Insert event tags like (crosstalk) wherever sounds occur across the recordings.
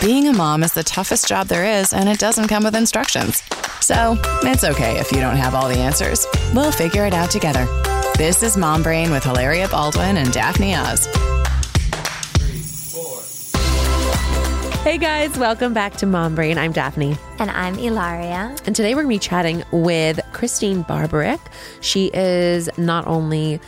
Being a mom is the toughest job there is, and it doesn't come with instructions. So, it's okay if you don't have all the answers. We'll figure it out together. This is Mom Brain with Hilaria Baldwin and Daphne Oz. Hey guys, welcome back to Mom Brain. I'm Daphne. And I'm Hilaria. And today we're going to be chatting with Christene Barberich. She is not only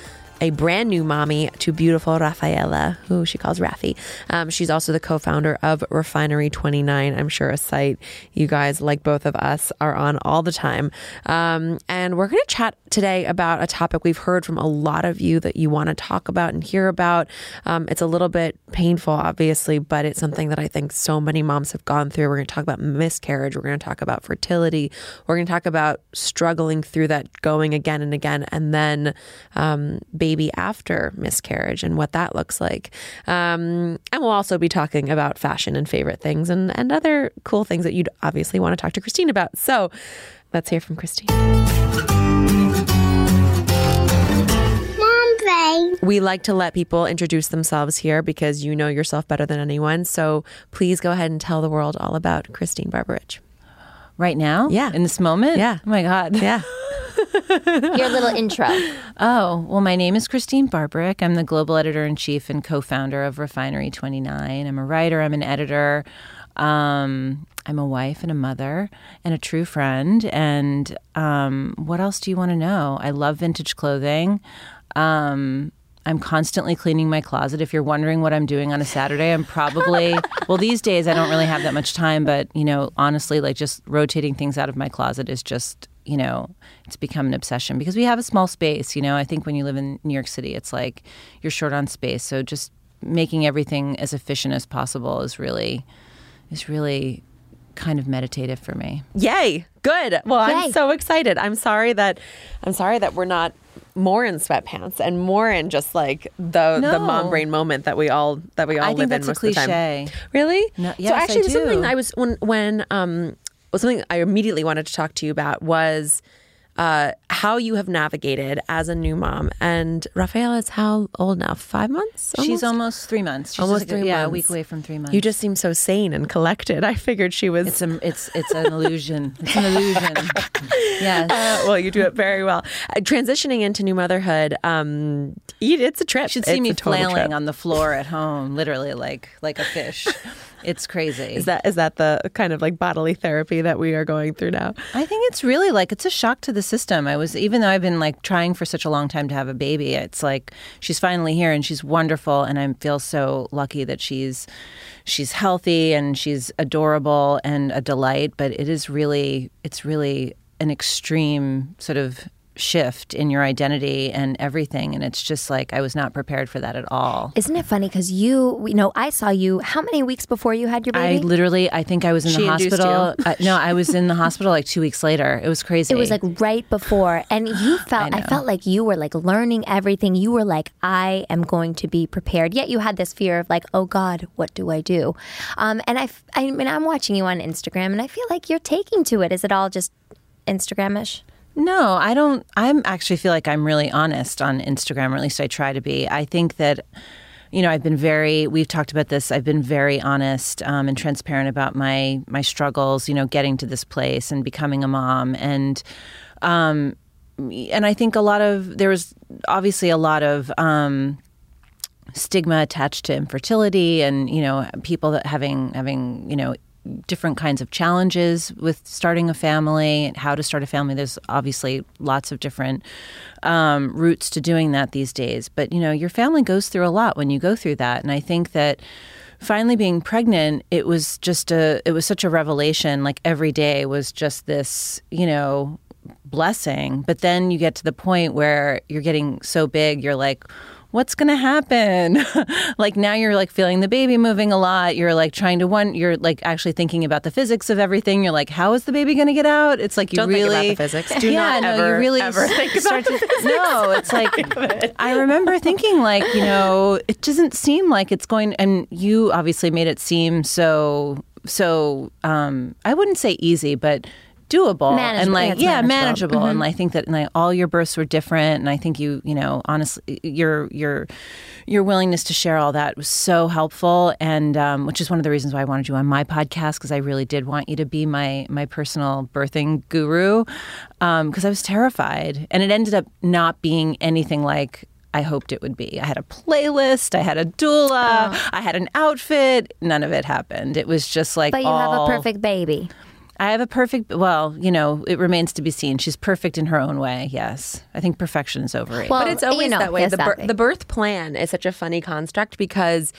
a brand new mommy to beautiful Rafaela, who she calls Rafi. Um, she's also the co founder of Refinery 29. I'm sure a site you guys, like both of us, are on all the time. Um, and we're going to chat today about a topic we've heard from a lot of you that you want to talk about and hear about. Um, it's a little bit painful, obviously, but it's something that I think so many moms have gone through. We're going to talk about miscarriage. We're going to talk about fertility. We're going to talk about struggling through that, going again and again, and then um, baby baby after miscarriage and what that looks like. Um, and we'll also be talking about fashion and favorite things and, and other cool things that you'd obviously want to talk to Christene about. So let's hear from Christene. We like to let people introduce themselves here because you know yourself better than anyone. So please go ahead and tell the world all about Christene Barberich. Right now? Yeah. In this moment? Yeah. Oh my God. Yeah. (laughs) Your little intro. Oh, well, my name is Christene Barberich. I'm the global editor in chief and co founder of Refinery 29. I'm a writer, I'm an editor. Um, I'm a wife and a mother and a true friend. And um, what else do you want to know? I love vintage clothing. Um, I'm constantly cleaning my closet. If you're wondering what I'm doing on a Saturday, I'm probably, (laughs) well, these days I don't really have that much time, but, you know, honestly, like just rotating things out of my closet is just you know, it's become an obsession because we have a small space. You know, I think when you live in New York City, it's like you're short on space. So just making everything as efficient as possible is really, is really kind of meditative for me. Yay! Good. Well, Yay. I'm so excited. I'm sorry that I'm sorry that we're not more in sweatpants and more in just like the No. the mom brain moment that we all that we all I live think that's in a most of the time. cliche. Really? No- so yes, I actually, it was something. I was when when um was something I immediately wanted to talk to you about was uh, how you have navigated as a new mom. And Rafaela is how old now? Five months? She's almost three months. She's Almost just like a- three yeah, months. a week away from three months. You just seem so sane and collected. I figured she was. it's a, it's it's an illusion. It's an illusion. (laughs) yes. Uh, well, you do it very well. Uh, transitioning into new motherhood, um, it- it's a trip. You should see It's me flailing trip. on the floor at home, literally like like a fish. (laughs) It's crazy. Is that is that the kind of like bodily therapy that we are going through now? I think it's really like it's a shock to the system. I was even though I've been like trying for such a long time to have a baby, it's like she's finally here and she's wonderful and I feel so lucky that she's she's healthy and she's adorable and a delight, but it is really it's really an extreme sort of shift in your identity and everything and it's just like I was not prepared for that at all. Isn't it funny? Because you, you know, I saw you how many weeks before you had your baby? I literally I think I was in She the hospital. you. I, no, I was in the hospital like 2 weeks later. It was crazy. it was like right before. And you (gasps) felt, I, know. felt like you were like learning everything. You were like, I am going to be prepared. Yet you had this fear of like, oh God, what do I do? Um, and I mean, I'm watching you on Instagram and I feel like you're taking to it. Is it all just Instagramish? No, I don't. I'm actually feel like I'm really honest on Instagram, or at least I try to be. I think that, you know, I've been very. We've talked about this. I've been very honest um, and transparent about my my struggles. You know, getting to this place and becoming a mom, and um, and I think a lot of there was obviously a lot of. Um, stigma attached to infertility and you know people that having having you know different kinds of challenges with starting a family and how to start a family. There's obviously lots of different um, routes to doing that these days. But you know your family goes through a lot when you go through that. And i think that finally being pregnant it was just a it was such a revelation. Like every day was just this you know blessing. But then you get to the point where you're getting so big you're like what's going to happen (laughs) like now you're like feeling the baby moving a lot you're like trying to one you're like actually thinking about the physics of everything you're like how is the baby going to get out it's like you really. Don't think about the physics. (laughs) Do yeah, not no, ever, you really ever (laughs) think about start to, no it's like i remember thinking like you know it doesn't seem like it's going and you obviously made it seem so so um i wouldn't say easy but doable Manageable. and like It's yeah manageable. manageable, and I think that like all your births were different and I think you you know honestly your your your willingness to share all that was so helpful and um, which is one of the reasons why I wanted you on my podcast because I really did want you to be my my personal birthing guru because I was terrified and it ended up not being anything like I hoped it would be. I had a playlist, I had a doula, I had an outfit. None of it happened. It was just like But you have a perfect baby. I have a perfect. Well, you know, it remains to be seen. She's perfect in her own way. Yes, I think perfection is overrated. Well, But it's you always know, that way. yes, The, bir- that way. the birth plan is such a funny construct because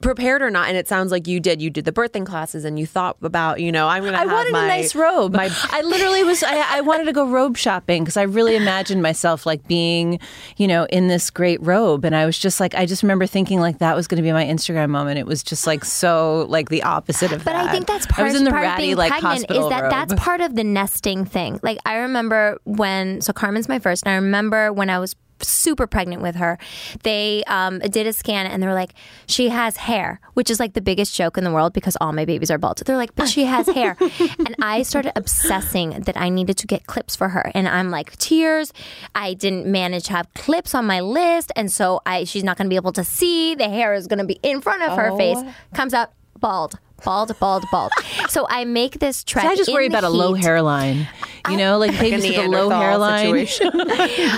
prepared or not, and it sounds like you did. You did the birthing classes, and you thought about, you know, I'm going to. I have wanted my, a nice robe. My, (laughs) I literally was. I, I wanted to go robe shopping because I really imagined myself like being, you know, in this great robe, and I was just like, I just remember thinking like that was going to be my Instagram moment. It was just like so like the opposite of But that. But i think that's part, I was in the part of being like pregnant is that robe. that's part of the nesting thing. Like I remember when so Carmen's my first, and I remember when I was super pregnant with her, they um, did a scan and they were like, she has hair, which is like the biggest joke in the world because all my babies are bald. They're like, but she has hair, (laughs) and I started obsessing that I needed to get clips for her, and I'm like tears. I didn't manage to have clips on my list, and so I she's not going to be able to see. The hair is going to be in front of her face. Comes out bald. Bald, bald, bald. So I make this trek. I just worry about a low hairline. You know, like babies with a low hairline. (laughs)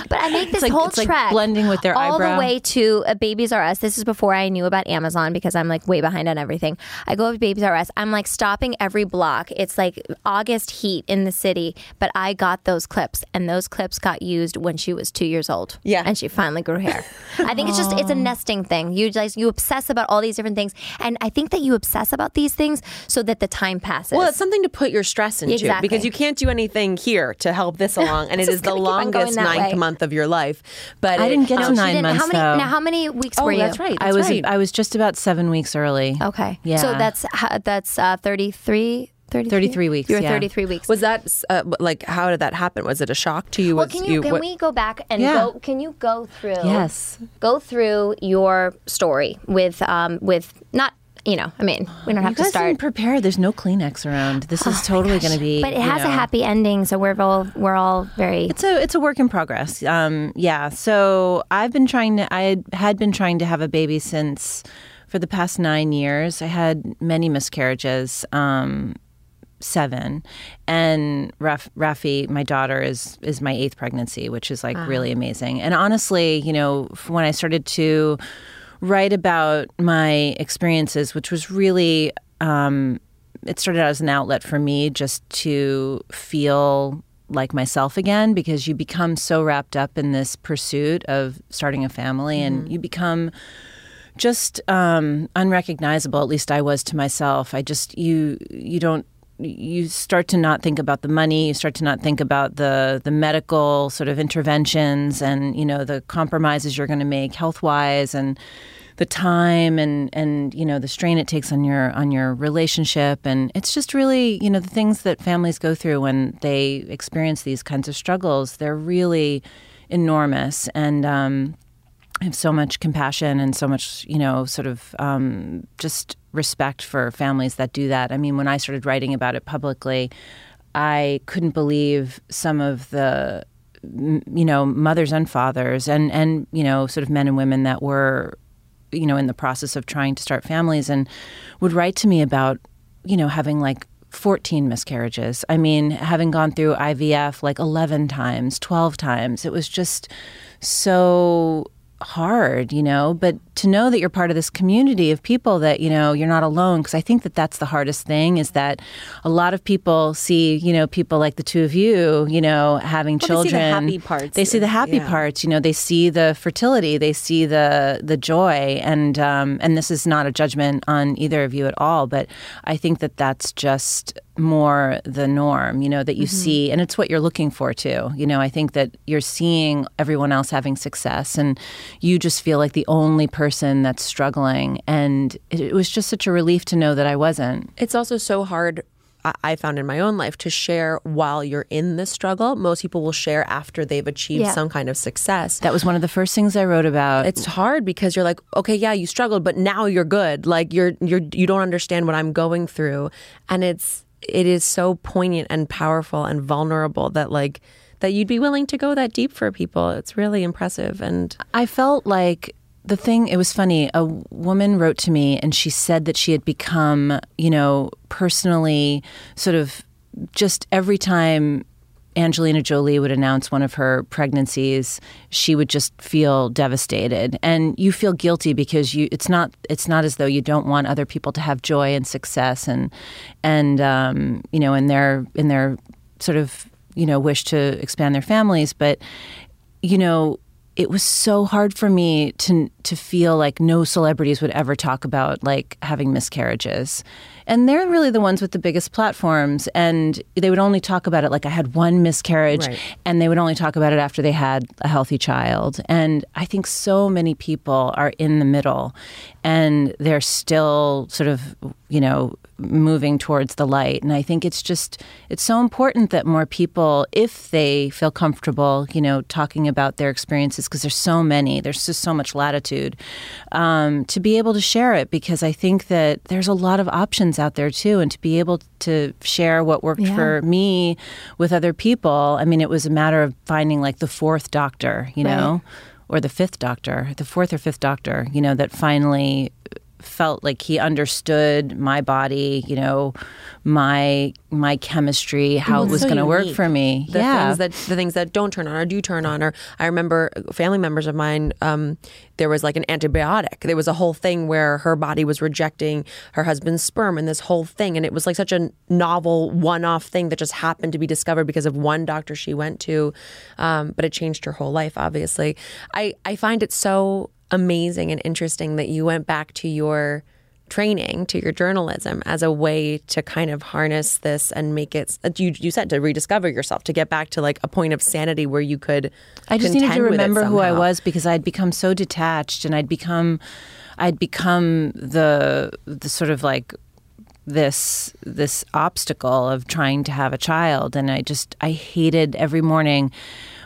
But I make this like- whole it's like trek blending with their all eyebrow. the way to uh, Babies R Us. This is before I knew about Amazon because I'm like way behind on everything. I go up to Babies R Us. I'm like stopping every block. It's like August heat in the city, but I got those clips, and those clips got used when she was two years old. Yeah. and she finally grew hair. I think it's just it's a nesting thing. You just you obsess about all these different things, and I think that you obsess about these things so that the time passes. Well, it's something to put your stress into Exactly. because you can't do anything here to help this (laughs) along, and it Just is the gonna keep on going longest ninth way. month of your life. But I it- didn't get um, to She nine didn't- months how many though. now? How many weeks Oh, were you? that's right. I was right. I was just about seven weeks early. Okay. Yeah. So that's that's uh, 33, 33? 33 weeks, You were yeah. 33 weeks. Was that uh, like how did that happen? Was it a shock to you? well, Was can you, can what- we go back and Yeah. go? Can you go through? Yes. Go through your story with um with not you know I mean we don't have to start. prepare. There's no Kleenex around. This is totally going to be. but it you has a happy ending, so we're all we're all very. It's a it's a work in progress. Um, yeah. So I've been trying to. I had- been trying to have a baby since for the past nine years. I had many miscarriages. Um, seven and Raf, Rafi my daughter is is my eighth pregnancy which is like really amazing and honestly you know when I started to write about my experiences which was really um, it started out as an outlet for me just to feel like myself again because you become so wrapped up in this pursuit of starting a family and you become just um, unrecognizable. At least I was to myself. I just you you don't you start to not think about the money. You start to not think about the the medical sort of interventions and you know the compromises you're going to make health wise and the time and and you know the strain it takes on your on your relationship and it's just really you know the things that families go through when they experience these kinds of struggles they're really enormous and um, I have so much compassion and so much, you know, sort of um, just respect for families that do that. I mean, when I started writing about it publicly, I couldn't believe some of the, you know, mothers and fathers and, and, you know, sort of men and women that were, you know, in the process of trying to start families and would write to me about, you know, having like 14 miscarriages. I mean, having gone through IVF like 11 times, 12 times. It was just so hard, you know, but to know that you're part of this community of people that, you know, you're not alone because I think that that's the hardest thing is that a lot of people see, you know, people like the two of you, you know, having Well, they see the happy parts. They see the happy Yeah. parts, you know, they see the fertility, they see the the joy and um and this is not a judgment on either of you at all, but I think that that's just more the norm, you know, that you see and it's what you're looking for too. You know, I think that you're seeing everyone else having success and you just feel like the only person that's struggling and it, it was just such a relief to know that I wasn't. It's also so hard. I- found in my own life to share while you're in the struggle. Most people will share after they've achieved Yeah. some kind of success. That was one of the first things I wrote about. it's hard because you're like, okay, yeah, you struggled, but now you're good. Like you're you're you don't understand what I'm going through, and it's it is so poignant and powerful and vulnerable that like that you'd be willing to go that deep for people. It's really impressive and I felt like the thing it was funny a woman wrote to me and she said that she had become you know personally sort of just every time Angelina Jolie would announce one of her pregnancies, she would just feel devastated. And you feel guilty because you it's not it's not as though you don't want other people to have joy and success and and um, you know in their in their sort of you know wish to expand their families, but you know it was so hard for me to to feel like no celebrities would ever talk about like having miscarriages. And they're really the ones with the biggest platforms and they would only talk about it like I had one miscarriage Right. and they would only talk about it after they had a healthy child. And I think so many people are in the middle and they're still sort of, you know, moving towards the light. And I think it's just it's so important that more people, if they feel comfortable, you know, talking about their experiences, because there's so many, there's just so much latitude, um, to be able to share it. Because I think that there's a lot of options out there too, and to be able to share what worked Yeah. for me with other people. I mean, it was a matter of finding like the fourth doctor, you know, or the fifth doctor, the fourth or fifth doctor, you know, that finally felt like he understood my body, you know, my my chemistry, how it was so going to work for me. the yeah. things that the things that don't turn on or do turn on or I remember family members of mine um, there was like an antibiotic. There was a whole thing where her body was rejecting her husband's sperm and this whole thing and it was like such a novel one-off thing that just happened to be discovered because of one doctor she went to. Um, but it changed her whole life obviously. I, I find it so amazing and interesting that you went back to your training to your journalism as a way to kind of harness this and make it you, you said to rediscover yourself to get back to like a point of sanity where you could I just needed to contend with it remember who I was because I'd become so detached and I'd become I'd become the the sort of like this this obstacle of trying to have a child. And I just I hated every morning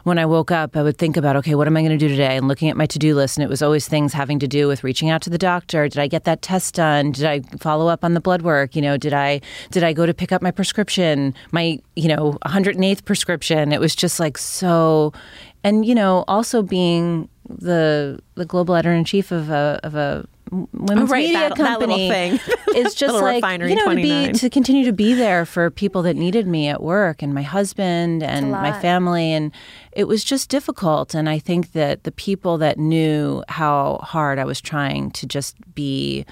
when I woke up I would think about okay what am I going to do today? And looking at my to-do list and it was always things having to do with reaching out to the doctor. Did I get that test done? Did I follow up on the blood work? You know did I did I go to pick up my prescription my you know 108th prescription? It was just like so and you know also being the the global editor in chief of a of a women's Oh, right, media that- that company thing. (laughs) is (laughs) just like you know to be to continue to be there for people that needed me at work and my husband and my family. And it was just difficult. And I think that the people that knew how hard I was trying to just be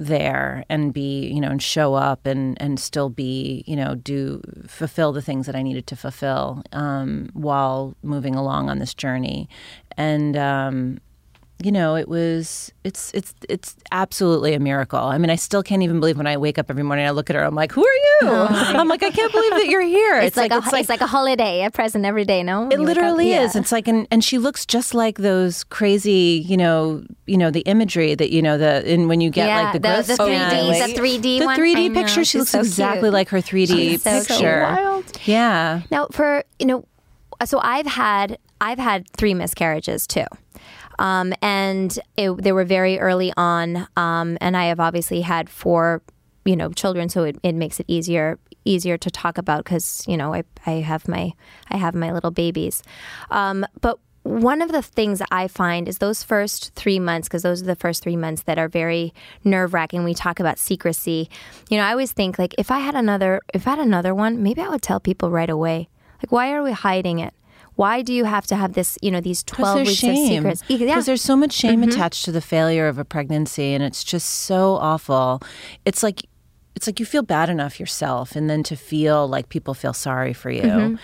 there and be you know and show up and and still be you know do fulfill the things that I needed to fulfill um, while moving along on this journey. And um, you know it was it's it's it's absolutely a miracle I mean I still can't even believe when I wake up every morning I look at her I'm like who are you oh, (laughs) I'm like I can't believe that you're here It's, like, a, it's like a holiday, a present every day. No, it wake up- literally yeah. is. It's like, and, and she looks just like those crazy, you know, you know, the imagery that you know the in when you get yeah, like the, the, growth the 3D, like- the 3D the 3D I know, picture. She looks so exactly cute. like her 3D She's so picture. cute. Yeah. Now, for you know, so I've had I've had three miscarriages too, um, and it, they were very early on, um, and I have obviously had four, you know, children, so it, it makes it easier easier to talk about because you know I, I have my I have my little babies, um, but. One of the things I find is those first three months, because those are the first three months that are very nerve wracking. We talk about secrecy. You know, I always think like if I had another, if I had another one, maybe I would tell people right away. Like, why are we hiding it? Why do you have to have this, you know, these 12 weeks shame. of secrets? Because Yeah. there's so much shame Mm-hmm. attached to the failure of a pregnancy, and it's just so awful. It's like it's like you feel bad enough yourself, and then to feel like people feel sorry for you. Mm-hmm.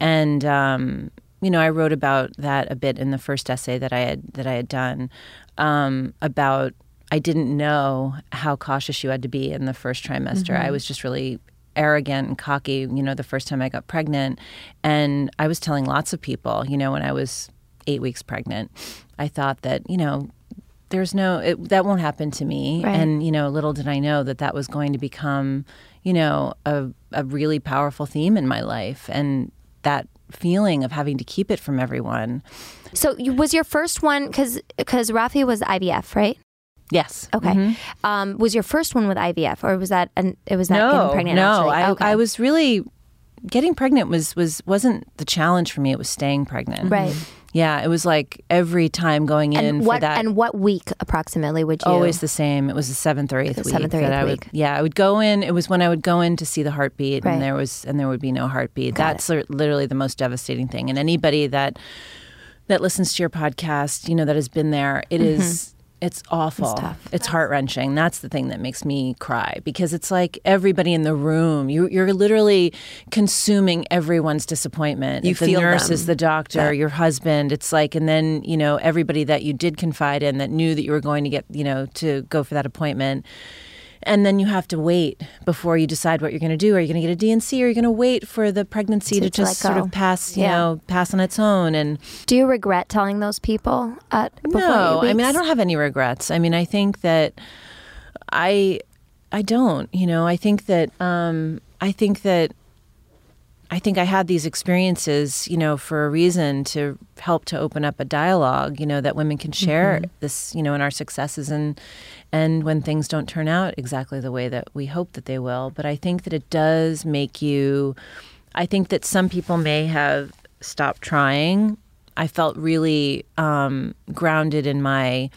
And um, you know, I wrote about that a bit in the first essay that I had that I had done um, about. I didn't know how cautious you had to be in the first trimester. I was just really arrogant and cocky, you know, the first time I got pregnant. And I was telling lots of people, you know, when I was eight weeks pregnant, I thought that, you know, there's no, it, that won't happen to me. Right. And, you know, little did I know that that was going to become, you know, a, a really powerful theme in my life. And that feeling of having to keep it from everyone. so was your first one because because Rafi was IVF, right? Yes. Okay. Mm-hmm. Um, was your first one with IVF, or was that an, it was that no, getting pregnant? no. actually? I, okay. I was really getting pregnant was was wasn't the challenge for me. It was staying pregnant. Right. Mm-hmm. Yeah, it was like every time going in And for what that. and what week approximately would you? Always the same. It was the seventh or eighth The week. seventh or that eighth I would, week. Yeah, I would go in. It was when I would go in to see the heartbeat, Right. and there was and there would be no heartbeat. Got That's li- literally the most devastating thing. And anybody that that listens to your podcast, you know, that has been there, it mm-hmm. is. It's awful. It's tough. It's heart wrenching. That's the thing that makes me cry because it's like everybody in the room. You, you're literally consuming everyone's disappointment. You If the feel nurses, them. the doctor, That- your husband. It's like, and then you know everybody that you did confide in that knew that you were going to get, you know, to go for that appointment. And then you have to wait before you decide what you're going to do. Are you going to get a D&C? Or are you going to wait for the pregnancy to, To- just sort of pass, you Yeah. know, pass on its own? And Do you regret telling those people at no, I mean I don't have any regrets. I mean I think that I I don't. You know, I think that um, I think that I think I had these experiences, you know, for a reason to help to open up a dialogue, you know, that women can share this, you know, in our successes and and when things don't turn out exactly the way that we hope that they will. But I think that it does make you I think that some people may have stopped trying. I felt really um, grounded in my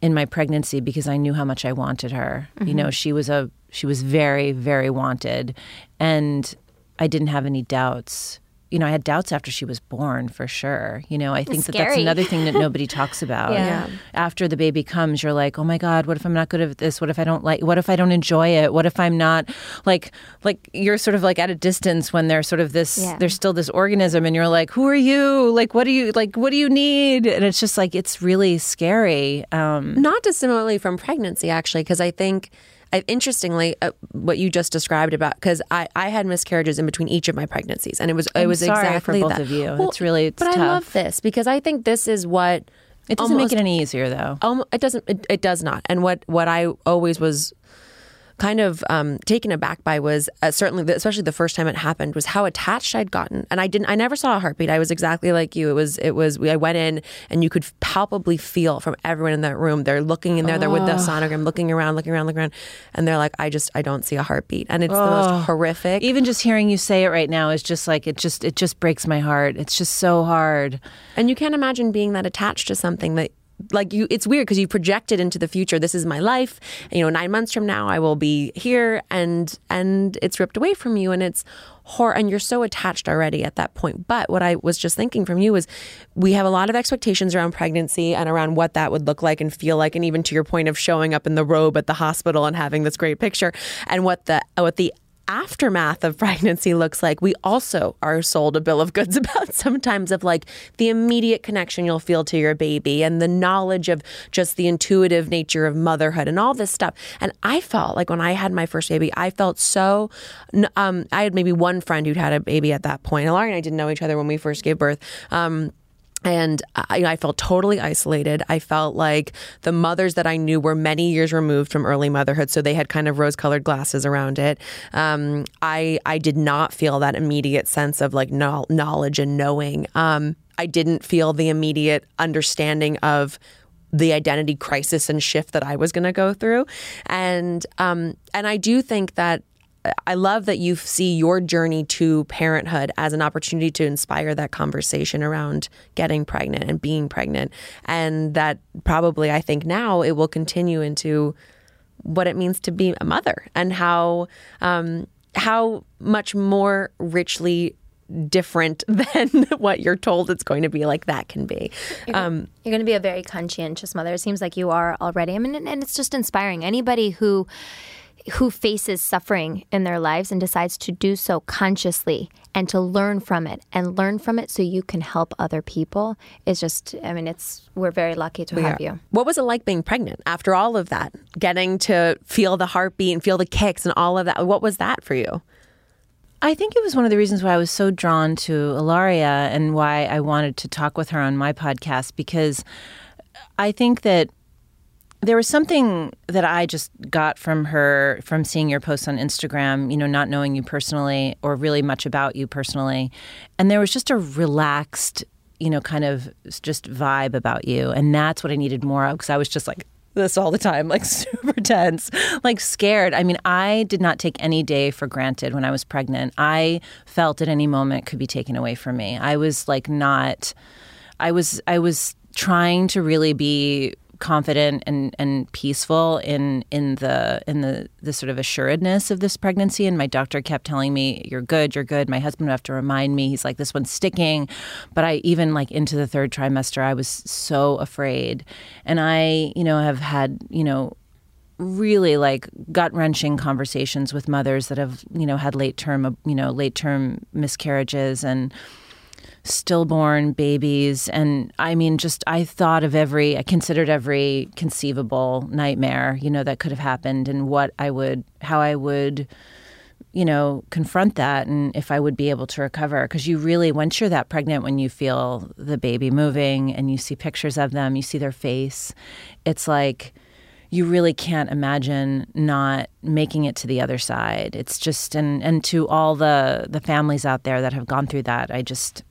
in my pregnancy because I knew how much I wanted her. You know, she was a she was very very wanted, and I didn't have any doubts. You know, I had doubts after she was born for sure. You know, I think that that's another thing that (laughs) nobody talks about. Yeah. After the baby comes, you're like, oh my god, what if I'm not good at this? What if I don't like? What if I don't enjoy it? What if I'm not like like you're sort of like at a distance when there's sort of this Yeah. there's still this organism, and you're like, who are you? Like, what do you like? What do you need? And it's just like it's really scary. Um, not dissimilarly from pregnancy actually because i think I, interestingly uh, what you just described about because I, I had miscarriages in between each of my pregnancies and it was it I'm was sorry for both that. of you. It's really- it's but i tough. love this because i think this is what It doesn't almost- make it any easier though. um, it doesn't it, it does not and what what i always was kind of um, taken aback by was uh, certainly the, especially the first time it happened was how attached I'd gotten. And I didn't I never saw a heartbeat. I was exactly like you. It was it was I went in and you could palpably feel from everyone in that room. They're looking in there. They're with the sonogram looking around looking around looking around. And they're like I just I don't see a heartbeat. And it's the most horrific Even just hearing you say it right now is just like it just it just breaks my heart. It's just so hard. And you can't imagine being that attached to something that like you it's weird because you project it into the future. This is my life. You know 9 months from now I will be here and and it's ripped away from you and it's hor and you're so attached already at that point. But what I was just thinking from you is we have a lot of expectations around pregnancy and around what that would look like and feel like and even to your point of showing up in the robe at the hospital and having this great picture and what the what the aftermath of pregnancy looks like, we also are sold a bill of goods (laughs) about sometimes of like the immediate connection you'll feel to your baby and the knowledge of just the intuitive nature of motherhood and all this stuff. And I felt like when I had my first baby, I felt so. Um, I had maybe one friend who'd had a baby at that point. Laurie and I didn't know each other when we first gave birth. Um, and I, I felt totally isolated. I felt like the mothers that I knew were many years removed from early motherhood, so they had kind of rose-colored glasses around it. Um, I I did not feel that immediate sense of like no, knowledge and knowing. Um, I didn't feel the immediate understanding of the identity crisis and shift that I was going to go through, and um, and I do think that I love that you see your journey to parenthood as an opportunity to inspire that conversation around getting pregnant and being pregnant. And that probably, I think now it will continue into what it means to be a mother and how, um, how much more richly different (laughs) than what you're told it's going to be like that can be. Um, You're going to be a very conscientious mother. It seems like you are already. I mean, and- and it's just inspiring. Anybody who who faces suffering in their lives and decides to do so consciously and to learn from it and learn from it so you can help other people is just I mean it's we're very lucky to have you. What was it like being pregnant after all of that? Getting to feel the heartbeat and feel the kicks and all of that. What was that for you? I think it was one of the reasons why I was so drawn to Hilaria and why I wanted to talk with her on my podcast because I think that there was something that I just got from her from seeing your posts on Instagram, you know, not knowing you personally or really much about you personally. And there was just a relaxed, you know, kind of just vibe about you. And that's what I needed more of because I was just like, this all the time, (laughs) like super tense, like scared. I mean, I did not take any day for granted when I was pregnant. I felt at any moment could be taken away from me. I was like not I was I was trying to really be confident and, and peaceful in in the in the the sort of assuredness of this pregnancy. And my doctor kept telling me you're good you're good. My husband would have to remind me. He's like this one's sticking. But I even like into the third trimester I was so afraid. And I you know have had you know really like gut wrenching conversations with mothers that have you know had late term you know late term miscarriages and stillborn babies and i mean just i thought of every i considered every conceivable nightmare you know that could have happened and what i would how i would you know confront that and if i would be able to recover because you really once you're that pregnant when you feel the baby moving and you see pictures of them you see their face it's like you really can't imagine not making it to the other side. It's just and and to all the the families out there that have gone through that, I just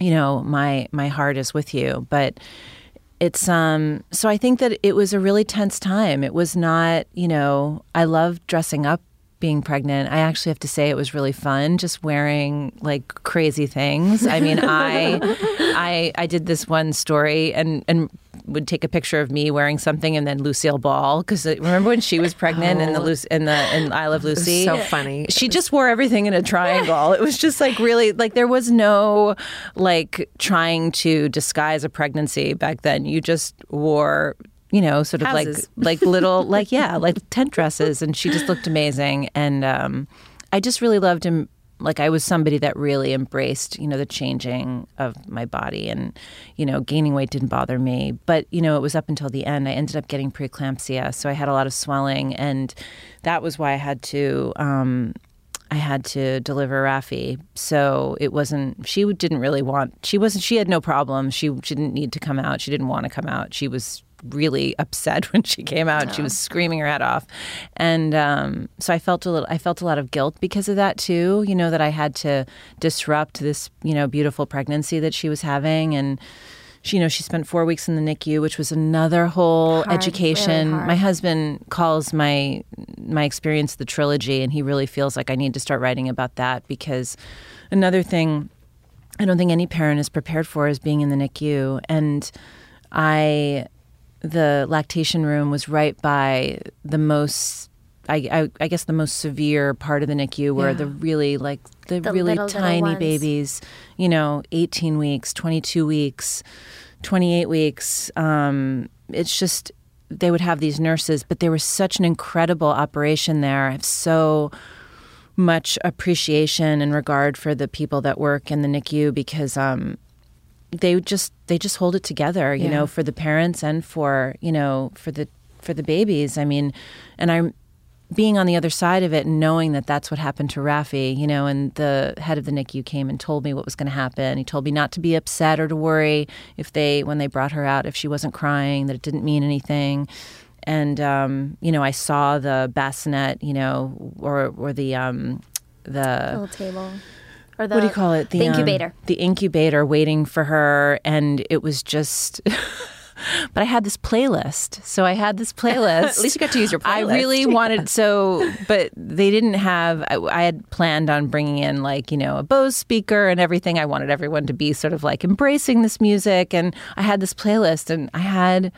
you know, my my heart is with you, but it's um so I think that it was a really tense time. It was not, you know, I love dressing up being pregnant. I actually have to say it was really fun just wearing like crazy things. I mean, I (laughs) I I did this one story and and would take a picture of me wearing something and then Lucille Ball because remember when she was pregnant in the Lu- in the in I Love Lucy? so funny. She just wore everything in a triangle. it was just like really like there was no like trying to disguise a pregnancy back then. You just wore you know, sort of Houses. like like little like (laughs) yeah, like tent dresses, and she just looked amazing. And um, I just really loved him. Like I was somebody that really embraced, you know, the changing of my body, and you know, gaining weight didn't bother me. But you know, it was up until the end. I ended up getting preeclampsia, so I had a lot of swelling, and that was why I had to. Um, I had to deliver Rafi. So it wasn't, she didn't really want, she wasn't, she had no problem. She, she didn't need to come out. She didn't want to come out. She was really upset (laughs) when she came out. She was screaming her head off. And um, so I felt a little, I felt a lot of guilt because of that too, you know, that I had to disrupt this, you know, beautiful pregnancy that she was having. And, she, you know, she spent four weeks in the NICU, which was another whole Hard, education. really. My husband calls my my experience the trilogy, and he really feels like I need to start writing about that because another thing I don't think any parent is prepared for is being in the NICU, and I the lactation room was right by the most. I, I, I guess the most severe part of the NICU where Yeah. the really like the, The really little, little tiny ones. babies, you know, 18 weeks, 22 weeks, 28 weeks. Um, it's just they would have these nurses, but there was such an incredible operation there. I have so much appreciation and regard for the people that work in the NICU because um, they just they just hold it together, you Yeah. know, for the parents and for you know for the for the babies. I mean, and I'm being on the other side of it and knowing that that's what happened to Rafi, you know, and the head of the NICU came and told me what was going to happen. He told me not to be upset or to worry if they, when they brought her out, if she wasn't crying, that it didn't mean anything. And, um, you know, I saw the bassinet, you know, or, or the, um, the, little table. Or the, what do you call it? The, um, incubator. the incubator waiting for her. And it was just, (laughs) but I had this playlist. So I had this (laughs) playlist. At least you got to use your I really wanted so, but they didn't have. I, I had planned on bringing in like you know a Bose speaker and everything. I wanted everyone to be sort of like embracing this music, and I had this playlist, and I had.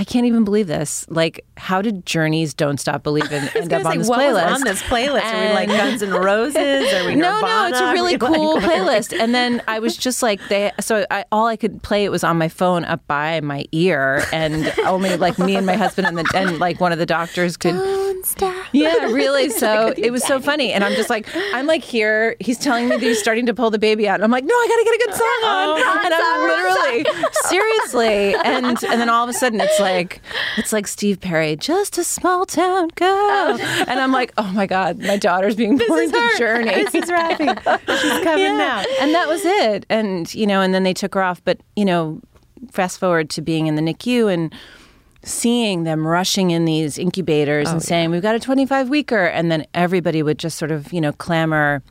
I can't even believe this. Like, how did Journey's "Don't Stop Believin'" (laughs) end up on this what playlist? was on this playlist? Are we like Guns N' Roses? Are we (laughs) no, no, it's a really like, cool what playlist. And then I was (laughs) just like, they. So I, all I could play it was on my phone up by my ear, and only like me and my husband and the and like one of the doctors could. Don't stop. Yeah, really. So it was so funny, and I'm just like, I'm like here. He's telling me that he's starting to pull the baby out. And I'm like, no, I gotta get a good song on, oh, and I'm literally seriously, and and then all of a sudden it's like, it's like Steve Perry, just a small town girl, oh. and I'm like, oh my god, my daughter's being born to. Journey. This is Rafi. She's (laughs) coming now. And that was it. And, you know, and then they took her off. But, you know, fast forward to being in the NICU and seeing them rushing in these incubators oh, and saying, we've got a 25 weeker. And then everybody would just sort of, you know, clamor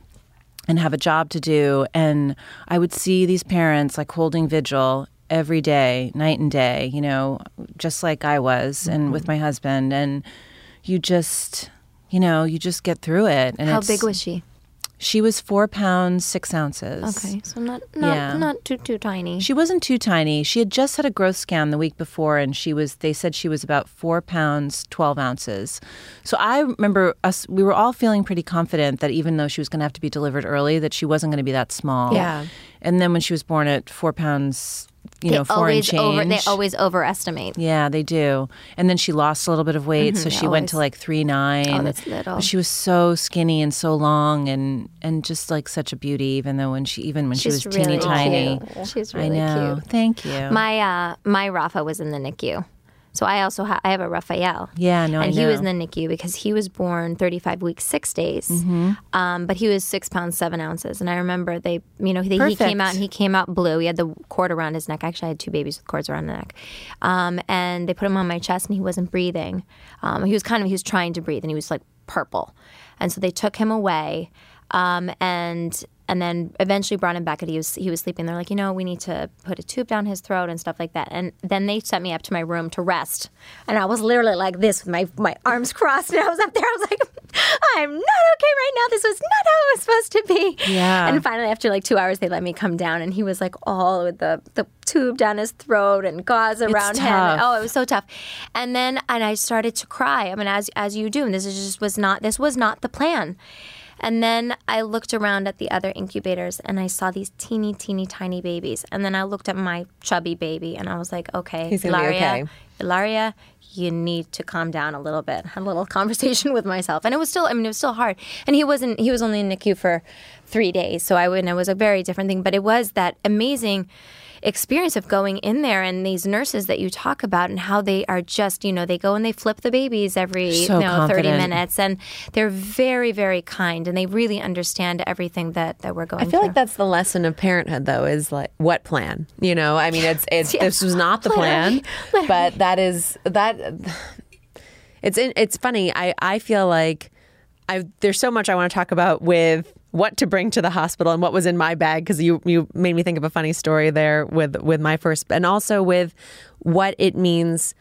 and have a job to do. And I would see these parents like holding vigil every day, night and day, you know, just like I was and with mm-hmm. my husband. And you just, you know, you just get through it. And How big was she? she? was four pounds, six ounces. Okay, so not not Yeah. not too too tiny. She wasn't too tiny. She had just had a growth scan the week before, and she was. They said she was about four pounds twelve ounces. So I remember us. We were all feeling pretty confident that even though she was going to have to be delivered early, that she wasn't going to be that small. Yeah. And then when she was born at four pounds, you they know, always change. over they always overestimate. Yeah, they do. And then she lost a little bit of weight, so she went to like three nine. Oh, that's little. But she was so skinny and so long, and and just like such a beauty. Even though when she even when She's she was teeny really tiny, cute. She's I really know. cute. Thank you. My uh my Rafa was in the NICU. So I also ha- I have a Raphael. Yeah, no, I and he was in the NICU because he was born 35 weeks six days, Mm-hmm. um, but he was six pounds seven ounces. And I remember they, you know, they, he came out and he came out blue. He had the cord around his neck. Actually, I had two babies with cords around the neck, um, and they put him on my chest and he wasn't breathing. Um, he was kind of he was trying to breathe and he was like purple, and so they took him away, um, and and then eventually brought him back and he was he was sleeping. They're like you know we need to put a tube down his throat and stuff like that. And then they sent me up to my room to rest. And i was literally like this with my my arms crossed. (laughs) And i was up there. I was like (laughs) i'm not okay right now. This was not how it was supposed to be. Yeah. and finally after like two hours they let me come down. And he was like all with the the tube down his throat and gauze around him. Oh it was so tough. And then and i started to cry. I mean as as you do. And this is just was not this was not the plan and then I looked around at the other incubators and I saw these teeny, teeny, tiny babies. And then I looked at my chubby baby and I was like, okay, He's Hilaria, okay. Hilaria, you need to calm down a little bit. (laughs) Had a little conversation (laughs) with myself. And it was still, I mean, it was still hard. And he wasn't, he was only in NICU for three days. So I and it was a very different thing. But it was that amazing experience of going in there and these nurses that you talk about and how they are just, you know, they go and they flip the babies every So you know, 30 minutes and they're very, very kind and they really understand everything that, that we're going through. I feel through. like that's the lesson of parenthood, though, is like what plan? You know, I mean, it's it's (laughs) Yeah. this was not the (laughs) plan, but that is that. It's in, it's funny. I I feel like I there's so much I want to talk about with what to bring to the hospital and what was in my bag because you you made me think of a funny story there with with my first and also with what it means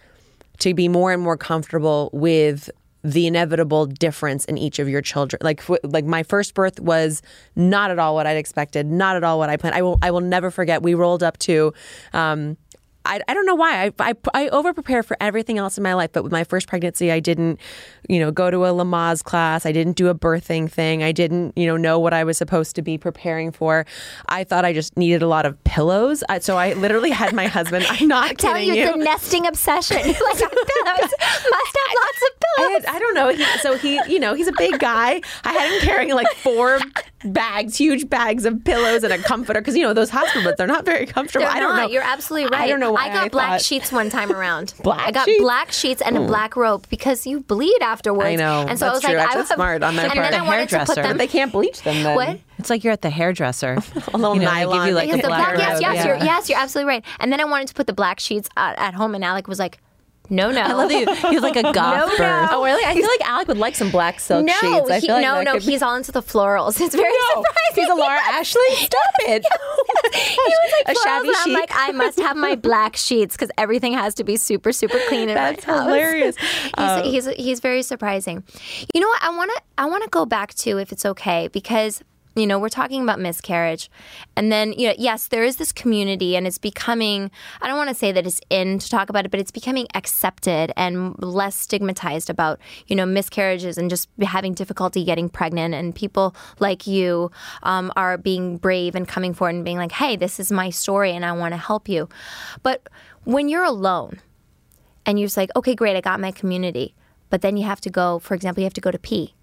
to be more and more comfortable with the inevitable difference in each of your children. Like like my first birth was not at all what I'd expected, not at all what I planned. I will I will never forget. We rolled up to. Um, I, I don't know why I, I, I over prepare for everything else in my life, but with my first pregnancy, I didn't, you know, go to a Lamaze class. I didn't do a birthing thing. I didn't, you know, know what I was supposed to be preparing for. I thought I just needed a lot of pillows, I, so I literally had my husband. I'm not (laughs) Tell kidding you, you. a nesting obsession. (laughs) like pillows. Must have lots of I, pillows. had, I don't know. He, so he, you know, he's a big guy. I had him carrying like four bags, huge bags of pillows and a comforter because you know those hospital beds they're not very comfortable. They're I don't not. know. You're absolutely right. I don't know I got black thought- sheets one time around. (laughs) Black I got sheets? black sheets and a hmm. black robe because you bleed afterwards. I know. And so That's I was true. like, Actually, I that's smart on their and part. then The I wanted to put them. But they can't bleach them then. What? It's like you're at the hairdresser. (laughs) A little You know, they give nylon. you like the the black, black yes, yes, yeah. you're, yes, you're absolutely right. And then I wanted to put the black sheets at, at home, and Alec was like, "No, (laughs) no, I love you, have like a goth (laughs) No, birth. no. Oh really? I feel like Alec would like some black silk no, sheets. I he, feel like no, no, be- he's all into the florals. It's very No, surprising. he's a Laura (laughs) Ashley. Stop it. he was like, A shabby I'm like, I must have my black sheets because everything has to be super, super clean in That's my house. hilarious. Um, he's, he's he's very surprising. You know what? I want to I want to go back to if it's okay because you know we're talking about miscarriage, and then you know yes there is this community and it's becoming I don't want to say that it's in to talk about it, but it's becoming accepted and less stigmatized about you know miscarriages and just having difficulty getting pregnant, and people like you um, are being brave and coming forward and being like, hey, this is my story and I want to help you, but when you're alone and you're just like, okay, great, I got my community. But then you have to go, for example, you have to go to pee.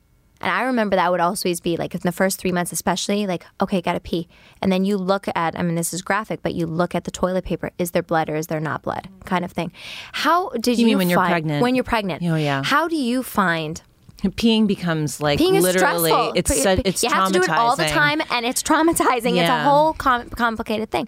And I remember that would always be like in the first three months, especially, like, okay, gotta pee. And then you look at, I mean, this is graphic, but you look at the toilet paper. Is there blood or is there not blood? Kind of thing. How did you, mean when you're pregnant? When you're pregnant. Oh, yeah. How do you find peeing becomes like Peeing is literally stressful. it's p- it's you have to do it all the time, and it's traumatizing. It's a whole com- complicated thing.